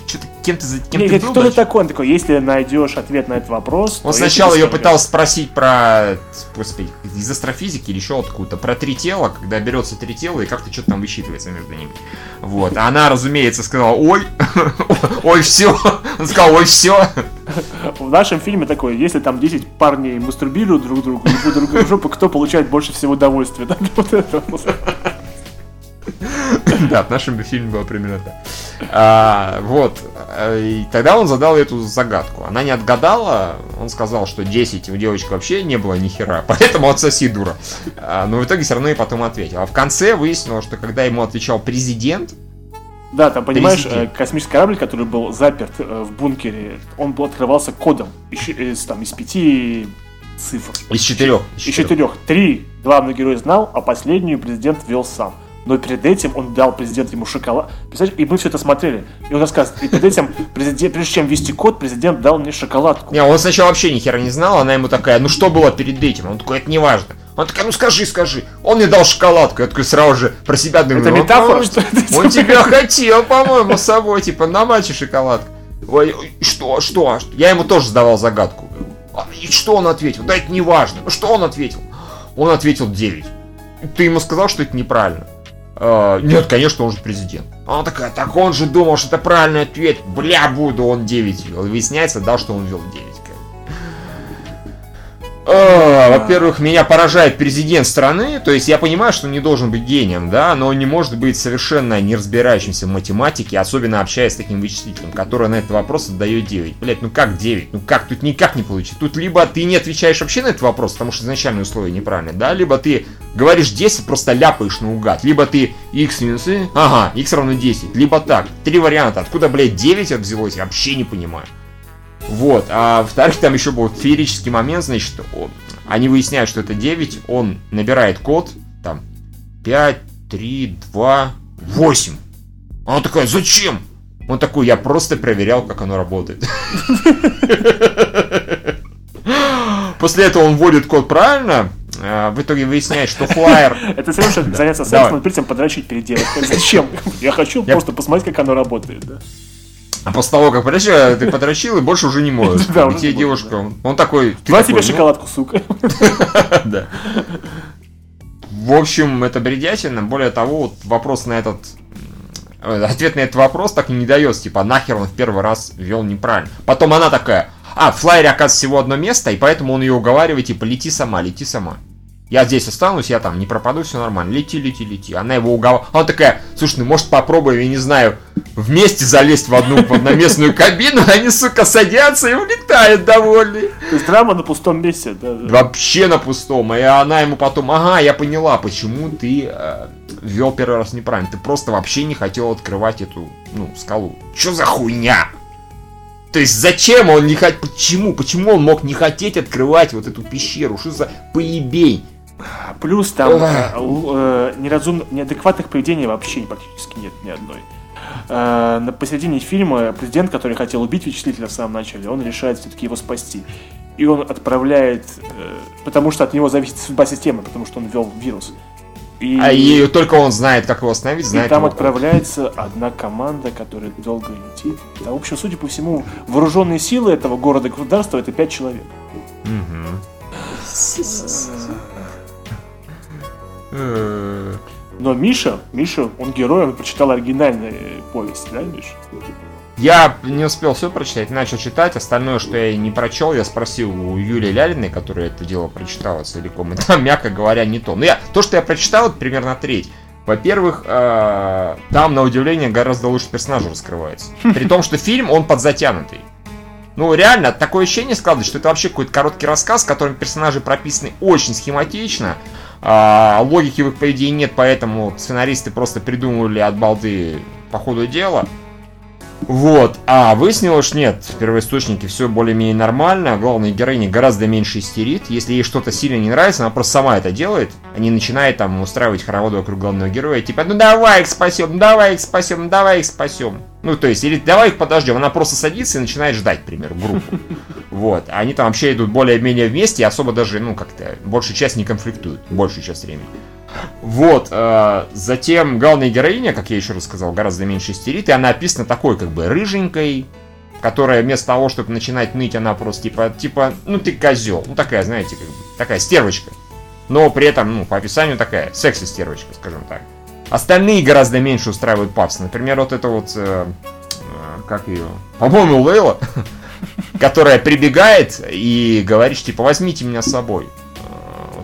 кем ты, кем Не, ты был? кто ты дальше?» такой? Он такой, если найдешь ответ на этот вопрос... Он сначала ее скажу». пытался спросить про, господи, из астрофизики или еще откуда-то, про три тела, когда берется три тела и как-то что-то там высчитывается между ними. Вот. А она, разумеется, сказала, ой, ой, все. Он сказал, ой, все. В нашем фильме такое, если там 10 парней мастурбируют друг другу, и друг другу жопу, кто получает больше всего удовольствия? Вот это. Да, в нашем фильме было примерно так. А, вот. А, И тогда он задал эту загадку. Она не отгадала, он сказал, что 10 у девочки вообще не было ни хера, поэтому отсоси, дура. А, Но в итоге все равно и потом ответил. А в конце выяснилось, что когда ему отвечал президент, Да, там, понимаешь, Президент. э, космический корабль, который был заперт э, в бункере, он был открывался кодом из, там, из пяти цифр. из четырех. Из четырех. Три главный герой знал, а последнюю президент ввел сам. Но перед этим он дал президент ему шоколад. Представляешь, и мы все это смотрели. И он рассказывает, и перед этим, президент, прежде чем ввести код, президент дал мне шоколадку. Не, он сначала вообще ни хера не знал, она ему такая, ну что было перед этим? Он такой, это не важно. Он такой, ну скажи, скажи. Он мне дал шоколадку. Я такой сразу же про себя думаю. Это «Ну, метафора, он- что это? Он тебя хотел, по-моему, с собой, типа, на матче шоколадку. Ой, что, что? Я ему тоже задавал загадку. А, И что он ответил? Да это не важно. Ну что он ответил? Он ответил 9. Ты ему сказал, что это неправильно? «А, нет, конечно, он же президент. Она такая, так он же думал, что это правильный ответ. Бля, буду, он 9 вел. Выясняется, да, что он вел 9. А, Во-первых, меня поражает президент страны, то есть я понимаю, что он не должен быть гением, да, но он не может быть совершенно не разбирающимся в математике, особенно общаясь с таким вычислителем, который на этот вопрос отдает 9. Блять, ну как 9? Ну как? Тут никак не получится. Тут либо ты не отвечаешь вообще на этот вопрос, потому что изначальные условия неправильные, да, либо ты говоришь 10, просто ляпаешь наугад, либо ты x минус y, ага, x равно 10, либо так. Три варианта. Откуда, блядь, 9 взялось, я вообще не понимаю. Вот, а во-вторых, там еще был феерический момент, значит, он- они выясняют, что это 9, он набирает код, там, 5, 3, 2, 8. Она такая, зачем? Он такой, я просто проверял, как оно работает. После этого он вводит код правильно, а, в итоге выясняет, что флайер... Это что заняться сексом, но при этом подрочить перед делом. Зачем? Я хочу просто посмотреть, как оно работает. А после того, как подрочил, ты подрочил и больше уже не можешь. Да, уже тебе девушка, он- он такой... Давай тебе ну, шоколадку, сука. Да. В общем, это бредятина. Более того, вот вопрос на этот... э, Ответ на этот вопрос так и не дается. Типа, нахер он в первый раз вел неправильно. Потом она такая, а, в флайере, оказывается, всего одно место, и поэтому он ее уговаривает, типа, лети сама, лети сама. Я здесь останусь, я там не пропаду, все нормально. Лети, лети, лети. Она его уговаривает. Она такая, слушай, ну может попробуем, я не знаю, вместе залезть в одну одноместную кабину, они, сука, садятся и улетают довольные. То есть драма на пустом месте. да, да. Вообще на пустом. И она ему потом, ага, я поняла, почему ты э, вел первый раз неправильно. Ты просто вообще не хотел открывать эту, ну, скалу. Что за хуйня? То есть зачем он не хотел, почему, почему он мог не хотеть открывать вот эту пещеру? Что за поебень? Плюс там э, э, неразумно, неадекватных поведений вообще практически нет ни одной. Э, на посередине фильма президент, который хотел убить вычислителя в самом начале, он решает все-таки его спасти. И он отправляет, э, потому что от него зависит судьба системы, потому что он ввел вирус. И, А и только он знает, как его остановить, и знает там его отправляется одна команда, которая долго летит. А, в общем, судя по всему, вооруженные силы этого города государства это пять человек. Мгм. Э, Но Миша, Миша, он герой, он прочитал оригинальную повесть, да, Миша? Я не успел все прочитать, начал читать. Остальное, что я не прочел, я спросил у Юлии Лялиной, которая это дело прочитала целиком. И там, мягко говоря, не то. Но я, то, что я прочитал, это примерно треть. Во-первых, э, там, на удивление, гораздо лучше персонажи раскрывается. При том, что фильм, он подзатянутый. Ну, реально, такое ощущение складывается, что это вообще какой-то короткий рассказ, в котором персонажи прописаны очень схематично. А, логики в их поведении нет, поэтому сценаристы просто придумывали от балды по ходу дела. Вот, а выяснилось, что нет, в первоисточнике все более-менее нормально, главная героиня гораздо меньше истерит, если ей что-то сильно не нравится, она просто сама это делает, а не начинает там устраивать хороводы вокруг главного героя, типа, ну давай их спасем, ну давай их спасем, ну давай их спасем. Ну, то есть, или давай их подождем, она просто садится и начинает ждать, к примеру, группу. Вот, а они там вообще идут более-менее вместе, и особо даже, ну, как-то, большая часть не конфликтуют, большую часть времени. Вот, э, затем главная героиня, как я еще раз сказал, гораздо меньше истерит, и она описана такой, как бы, рыженькой, которая вместо того, чтобы начинать ныть, она просто типа, типа, ну ты козел, ну такая, знаете, как бы, такая стервочка. Но при этом, ну, по описанию такая, секси-стервочка, скажем так. Остальные гораздо меньше устраивают папс. Например, вот это вот, э, э, как ее, по-моему, Лейла, которая прибегает и говорит, типа, возьмите меня с собой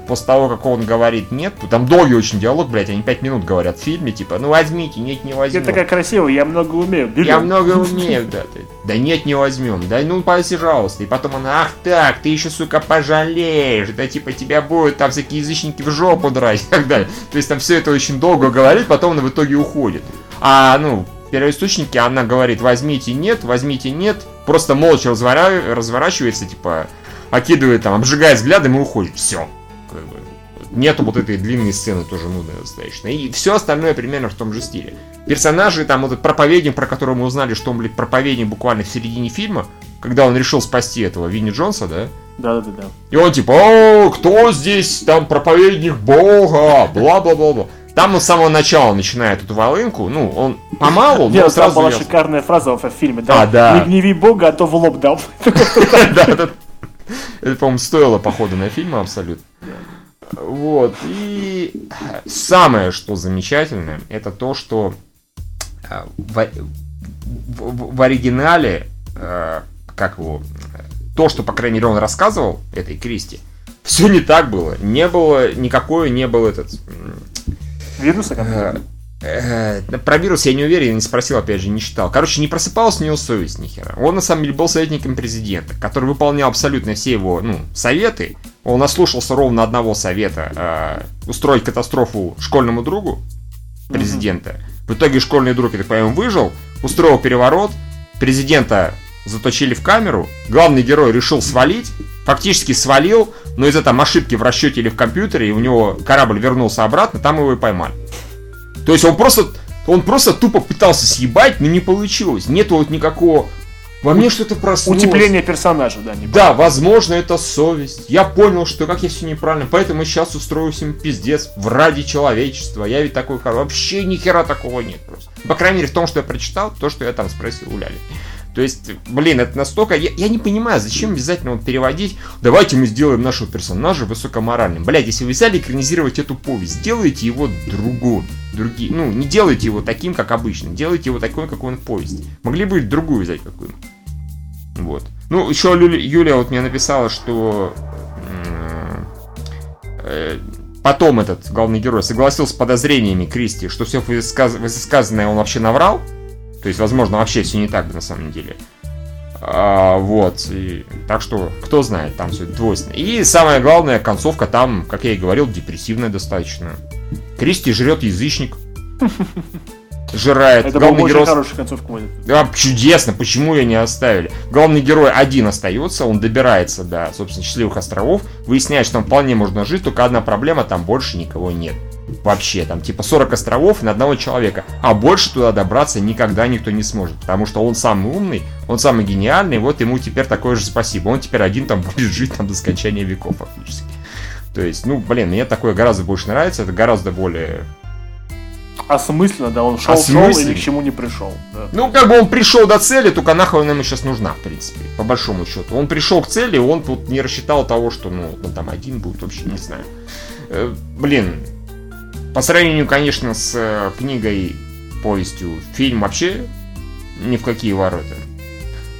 после того, как он говорит нет, там долгий очень диалог, блядь, они пять минут говорят в фильме, типа, ну возьмите, нет, не возьмем. Ты такая красивая, я много умею. Берем. Я много умею, да. Ты. Да нет, не возьмем. Да ну, пожалуйста. И потом она, ах так, ты еще, сука, пожалеешь. Да типа тебя будут там всякие язычники в жопу драть и так далее. То есть там все это очень долго говорит, потом она в итоге уходит. А, ну, в первоисточнике она говорит, возьмите нет, возьмите нет, просто молча разворачивается, типа, окидывает там, обжигает взглядом и уходит. Все как бы, нету вот этой длинной сцены, тоже нудной достаточно. И все остальное примерно в том же стиле. Персонажи, там вот этот проповедник, про которого мы узнали, что он, блядь, проповедник буквально в середине фильма, когда он решил спасти этого Винни Джонса, да? Да, да, да. И он типа, о, кто здесь там проповедник Бога, бла-бла-бла-бла. Там он с самого начала начинает эту волынку, ну, он помалу, но сразу... была шикарная фраза в фильме, да? А, да. Не гневи Бога, а то в лоб дам. Да, это, по-моему, стоило походу на фильм абсолютно. Вот. И самое, что замечательное, это то, что э, в, в, в оригинале, э, как его, то, что, по крайней мере, он рассказывал этой Кристи, все не так было. Не было никакой, не был этот... Вируса? Э, Э, про вирус я не уверен, не спросил, опять же, не читал. Короче, не просыпалась у него совесть нихера. Он на самом деле был советником президента, который выполнял абсолютно все его ну, советы. Он ослушался ровно одного совета э, устроить катастрофу школьному другу президента. Mm-hmm. В итоге школьный друг, я так понимаю, выжил, устроил переворот, президента заточили в камеру, главный герой решил свалить, фактически свалил, но из-за там ошибки в расчете или в компьютере, и у него корабль вернулся обратно, там его и поймали. То есть он просто, он просто тупо пытался съебать, но не получилось. Нету вот никакого... Во мне что-то проснулось. Утепление персонажа, да, не Да, возможно, это совесть. Я понял, что как я все неправильно, поэтому сейчас устрою всем пиздец в ради человечества. Я ведь такой хороший. Вообще ни хера такого нет просто. По крайней мере, в том, что я прочитал, то, что я там спросил у Ляли. То есть, блин, это настолько... Я, я не понимаю, зачем обязательно вот переводить «давайте мы сделаем нашего персонажа высокоморальным». Блядь, если вы взяли экранизировать эту повесть, сделайте его другим. Другие, ну, не делайте его таким, как обычно. Делайте его такой, какой он в повести. Могли бы другую взять какую Вот. Ну, еще Юлия вот мне написала, что... Э, потом этот главный герой согласился с подозрениями Кристи, что все высказанное он вообще наврал. То есть, возможно, вообще все не так на самом деле. А, вот. И, так что, кто знает, там все двойственно. И самое главное, концовка там, как я и говорил, депрессивная достаточно. Кристи жрет язычник. Жирает. Это Главный герой... хорошая концовка будет. Да, чудесно, почему ее не оставили? Главный герой один остается, он добирается до, собственно, счастливых островов, выясняет, что там вполне можно жить, только одна проблема, там больше никого нет вообще, там типа 40 островов на одного человека, а больше туда добраться никогда никто не сможет, потому что он самый умный, он самый гениальный, вот ему теперь такое же спасибо, он теперь один там будет жить там до скончания веков фактически. То есть, ну, блин, мне такое гораздо больше нравится, это гораздо более осмысленно, да, он шел, шел и ни к чему не пришел. Да. Ну, как бы он пришел до цели, только нахуй она ему сейчас нужна, в принципе, по большому счету. Он пришел к цели, он тут не рассчитал того, что, ну, он там один будет, вообще не знаю. Э, блин, по сравнению, конечно, с э, книгой, повестью, фильм вообще ни в какие ворота.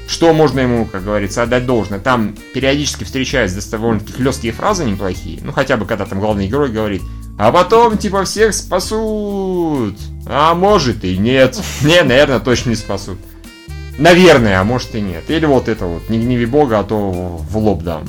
Что можно ему, как говорится, отдать должное? Там периодически встречаются довольно-таки хлесткие фразы неплохие. Ну, хотя бы когда там главный герой говорит, а потом, типа, всех спасут. А может и нет. Не, наверное, точно не спасут. Наверное, а может и нет. Или вот это вот, не гневи бога, а то в лоб дам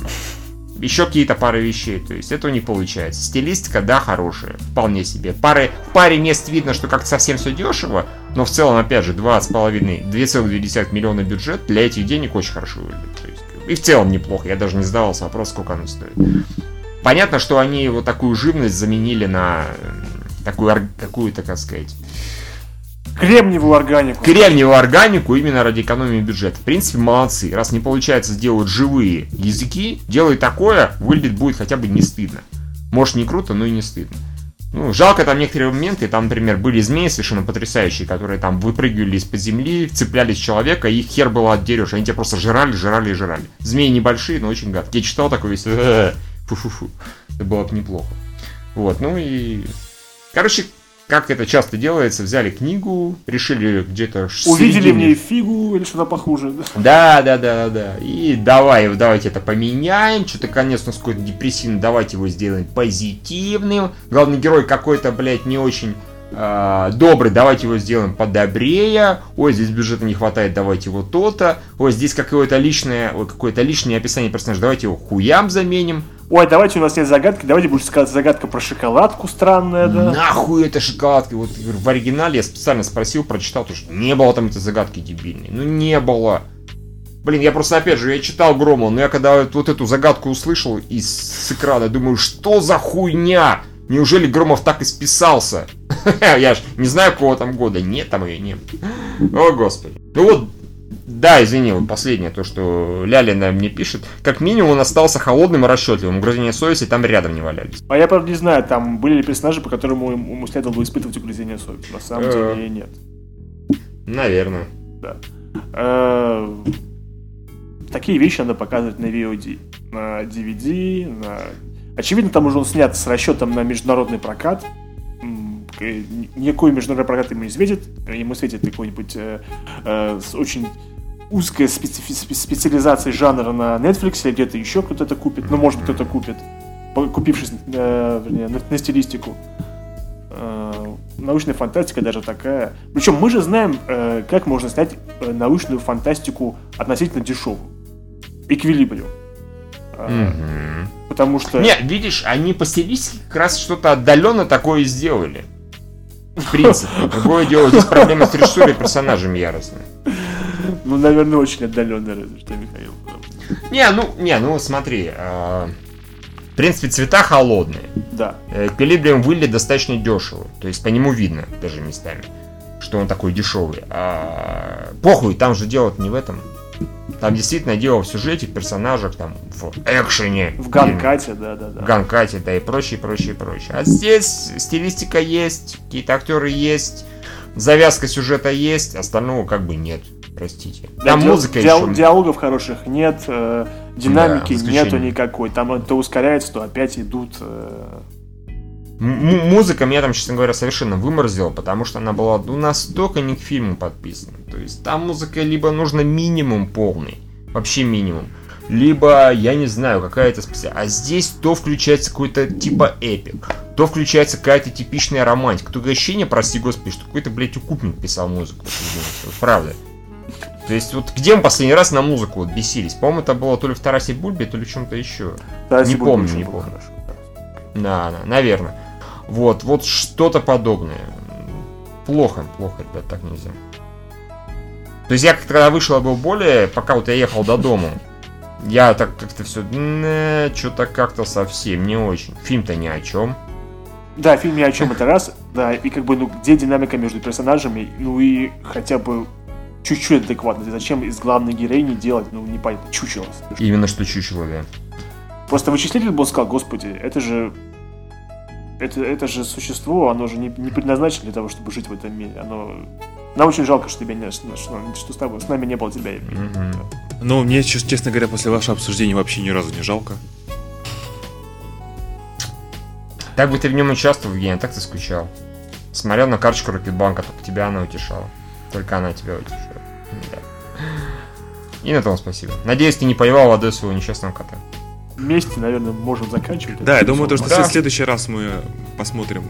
еще какие-то пары вещей. То есть этого не получается. Стилистика, да, хорошая. Вполне себе. Пары, в паре мест видно, что как-то совсем все дешево. Но в целом, опять же, 2,5, 2,2 миллиона бюджет для этих денег очень хорошо выглядит. То есть, и в целом неплохо. Я даже не задавался вопрос, сколько оно стоит. Понятно, что они вот такую живность заменили на такую, какую-то, как сказать, Кремниевую органику. Кремниевую органику именно ради экономии бюджета. В принципе, молодцы. Раз не получается сделать живые языки, делай такое, выглядит будет хотя бы не стыдно. Может не круто, но и не стыдно. Ну, жалко там некоторые моменты, там, например, были змеи совершенно потрясающие, которые там выпрыгивали из-под земли, цеплялись человека, и их хер было отдерешь, они тебя просто жрали, жрали и жрали. Змеи небольшие, но очень гадкие. Я читал такой весь, фу-фу-фу, это было бы неплохо. Вот, ну и... Короче, как это часто делается, взяли книгу, решили где-то... Увидели в ней фигу или что-то похуже. Да, да, да, да. И давай, давайте это поменяем. Что-то конец у нас какой-то депрессивный, давайте его сделаем позитивным. Главный герой какой-то, блядь, не очень э, добрый, давайте его сделаем подобрее. Ой, здесь бюджета не хватает, давайте вот то-то. Ой, здесь какое-то личное, какое-то лишнее описание персонажа, давайте его хуям заменим. Ой, давайте у нас нет загадки, давайте будешь сказать загадка про шоколадку странная, да? Нахуй это шоколадка? Вот в оригинале я специально спросил, прочитал, то что не было там этой загадки дебильной. Ну не было. Блин, я просто, опять же, я читал Громова, но я когда вот эту загадку услышал из с экрана, думаю, что за хуйня? Неужели Громов так и списался? Я ж не знаю, какого там года. Нет, там ее нет. О, господи. Ну вот, да, извини, вот последнее, то, что Лялина мне пишет. Как минимум он остался холодным и расчетливым. Угрызения совести там рядом не валялись. А я, правда, не знаю, там были ли персонажи, по которым ему следовало бы испытывать угрызения совести. На самом Э. деле нет. Наверное. Да. Э, Такие вещи надо показывать на VOD, на DVD, на... Очевидно, там уже он снят с расчетом на международный прокат. Никакой международный прокат ему не светит. Ему светит какой-нибудь э, э, с очень узкая специфи- спе- специализация жанра на Netflix или где-то еще кто-то это купит. Ну, может кто-то купит, купившись э, вернее, на, на стилистику. Э, научная фантастика даже такая. Причем мы же знаем, э, как можно снять э, научную фантастику относительно дешевую. Эквилибриум. Мгм. Потому что... Не, видишь, они по стилистике как раз что-то отдаленно такое сделали. В принципе. Другое дело, здесь проблема с режиссурой и персонажами яростная. Ну, наверное, очень отдаленно, разве что, Михаил. Не, ну, не, ну смотри. э, в принципе, цвета холодные. Да. Эквилибриум выглядит достаточно дешево. То есть по нему видно даже местами, что он такой дешевый. А, похуй, там же дело не в этом. Там действительно дело в сюжете, в персонажах, там, в экшене. В Ганкате, да, да, да. В Ганкате, да, и прочее, прочее, прочее. А здесь стилистика есть, какие-то актеры есть, завязка сюжета есть, остального как бы нет. Простите. Да, Там ди- музыка диал- еще. диалогов хороших нет, э, динамики Да, нету никакой. Там то ускоряется, то опять идут. э, М- м- музыка меня там, честно говоря, совершенно выморзила, потому что она была ну, настолько не к фильму подписана. То есть там музыка либо нужно минимум полный, вообще минимум, либо, я не знаю, какая-то специальная. А здесь то включается какой-то типа эпик, то включается какая-то типичная романтика. Такое ощущение, прости господи, что какой-то, блядь, укупник писал музыку. Вот правда. То есть вот где мы последний раз на музыку вот бесились? По-моему, это было то ли в Тарасе Бульбе, то ли в чем-то еще. да, Не помню, не помню. хорошо, да. Да, наверное. Вот, вот что-то подобное. Плохо, плохо, ребят, так нельзя. То есть я когда вышел, я был более, пока вот я ехал до дома, я так как-то все, что-то как-то совсем не очень. Фильм-то ни о чем. Да, фильм ни о чем это раз, да, и как бы, ну, где динамика между персонажами, ну и хотя бы чуть-чуть адекватно. Зачем из главной героини делать, ну, непонятно, чучело. Именно что чучело, да. Просто вычислитель бы сказал, господи, это же... Это, это же существо, оно же не, не предназначено для того, чтобы жить в этом мире. Оно... Нам очень жалко, что тебя не, что, что с, тобой, с нами не было тебя. Мгм. Ну, мне, чес- честно говоря, после вашего обсуждения вообще ни разу не жалко. Так бы ты в нем участвовал, Евгений, так ты скучал. Смотрел на карточку Рокетбанка, только тебя она утешала. Только она тебя утешала. Да. И на том спасибо. Надеюсь, ты не поливал водой своего несчастного кота. Вместе, наверное, можем заканчивать. Да, я думаю, то, что Да. в следующий раз мы посмотрим.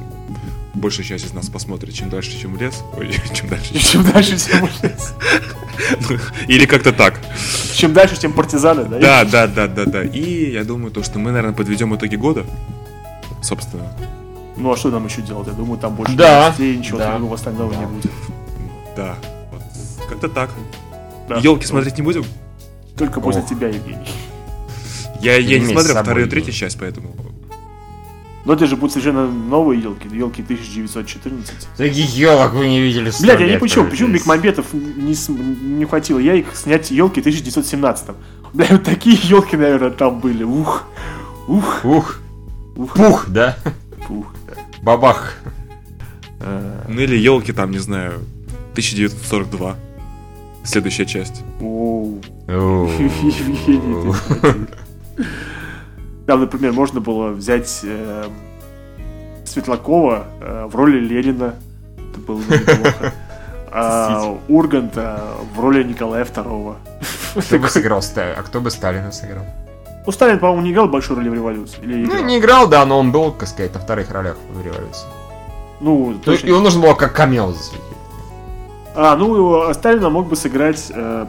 Большая часть из нас посмотрит, чем дальше, чем лес. Ой, чем дальше. Чем дальше, тем лучше. Ну, Или как-то так. Чем дальше, тем партизаны, да? Да, да, да, да, да. И я думаю, то, что мы, наверное, подведем итоги года. Собственно. Ну а что нам еще делать? Я думаю, там больше Да. новостей, ничего Да. другого остального не будет. Да. Вот. Как-то так. Да. Елки смотреть не будем? Только после Ох. тебя, Евгений. Я, я не смотрел вторую и третью часть, поэтому. Но это же будут совершенно новые елки, елки 1914. Таких елок вы не видели сто Блядь, я не почему, почему Бекмамбетов не, не хватило? Я их снять елки 1917. Бля, вот такие елки, наверное, там были. Ух, ух, Ух, ух, пух, да? ух. да. Бабах. Э, ну или елки там, не знаю, 1942. Следующая часть. Там, например, можно было взять э, Светлакова э, в роли Ленина. Это было неплохо. А Урганта в роли Николая II. Кто бы сыграл А кто бы Сталина сыграл? Ну, Сталин, по-моему, не играл большую роль в революции. Или ну, не играл, да, но он был, так сказать, на вторых ролях в революции. Ну, точно. Его нужно было как камео засветить. А, ну, Сталина мог бы сыграть... Э,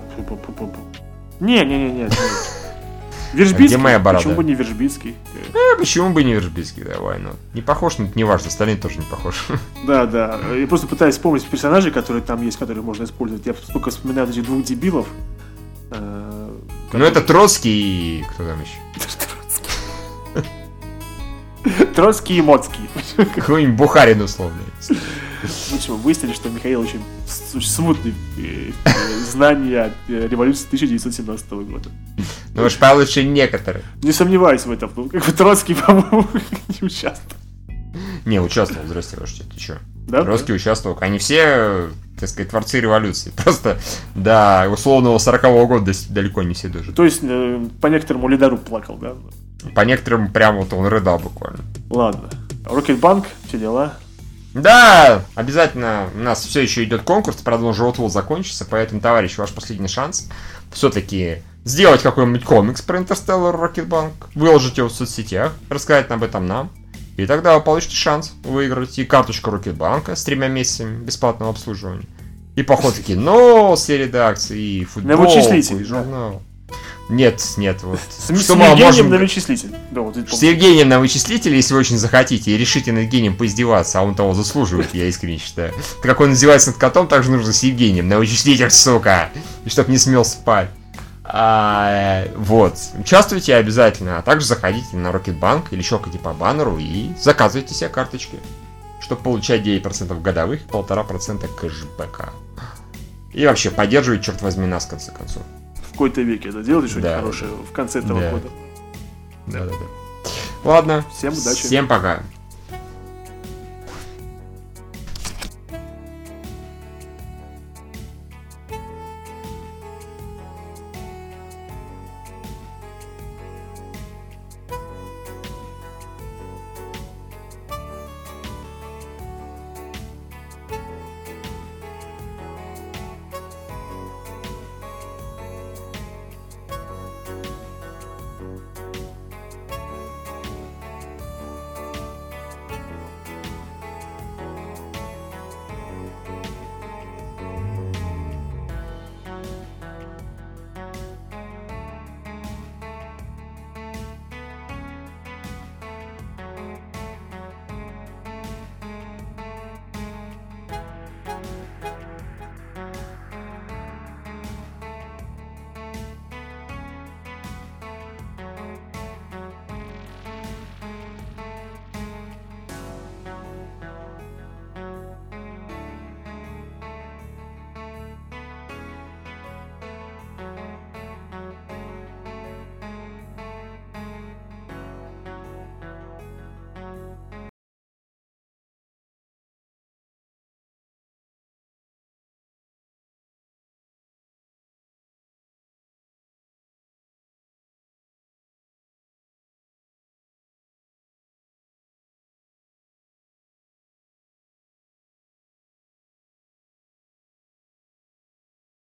не, не, не, не. Вержбицкий? Где моя борода? Почему бы не Вержбицкий? Э, почему бы не Вержбицкий, давай, ну. Не похож, но это не важно, Сталин тоже не похож. Да, да. Я просто пытаюсь вспомнить персонажей, которые там есть, которые можно использовать. Я только вспоминаю этих двух дебилов. Э, ну, это Троцкий и кто там еще? Троцкий и Моцкий. Какой-нибудь Бухарин условный. В общем, выяснили, что Михаил очень, очень смутные э, знания э, революции 1917 года. Ну уж получше некоторые. Не сомневаюсь в этом. Ну, как бы Троцкий, по-моему, не участвовал. Не, участвовал, здрасте, ваше ты чё? Да? Троцкий участвовал. Они все, так сказать, творцы революции. Просто до условного 40-го года далеко не все дожили. То есть, э, по некоторому Лидару плакал, да? По некоторым прям вот он рыдал буквально. Ладно. Рокетбанк, все дела. Да, обязательно у нас все еще идет конкурс, правда он же вот-вот закончится, поэтому, товарищи, ваш последний шанс все-таки сделать какой-нибудь комикс про Интерстеллар Рокетбанк, выложить его в соцсетях, рассказать об этом нам, и тогда вы получите шанс выиграть и карточку Рокетбанка с тремя месяцами бесплатного обслуживания, и поход в кино с редакцией, и футбол, На вычислитель, и журнал. Нет, нет, вот. С, что с Евгением можем... на вычислитель. Да, вот, с Евгением на вычислитель, если вы очень захотите, и решите над Евгением поиздеваться, а он того заслуживает, я искренне считаю. Как он издевается над котом, так же нужно с Евгением на вычислитель, сука! И чтоб не смел спать. А, вот, участвуйте обязательно, а также заходите на Рокетбанк или щелкайте по баннеру и заказывайте себе карточки, чтобы получать 9% годовых и 1,5% кэшбэка. И вообще поддерживать, черт возьми, нас в конце концов в какой-то веке это делали что-нибудь да, хорошее да. в конце этого да. года. Да, да, да. Ладно. Всем удачи. Всем пока.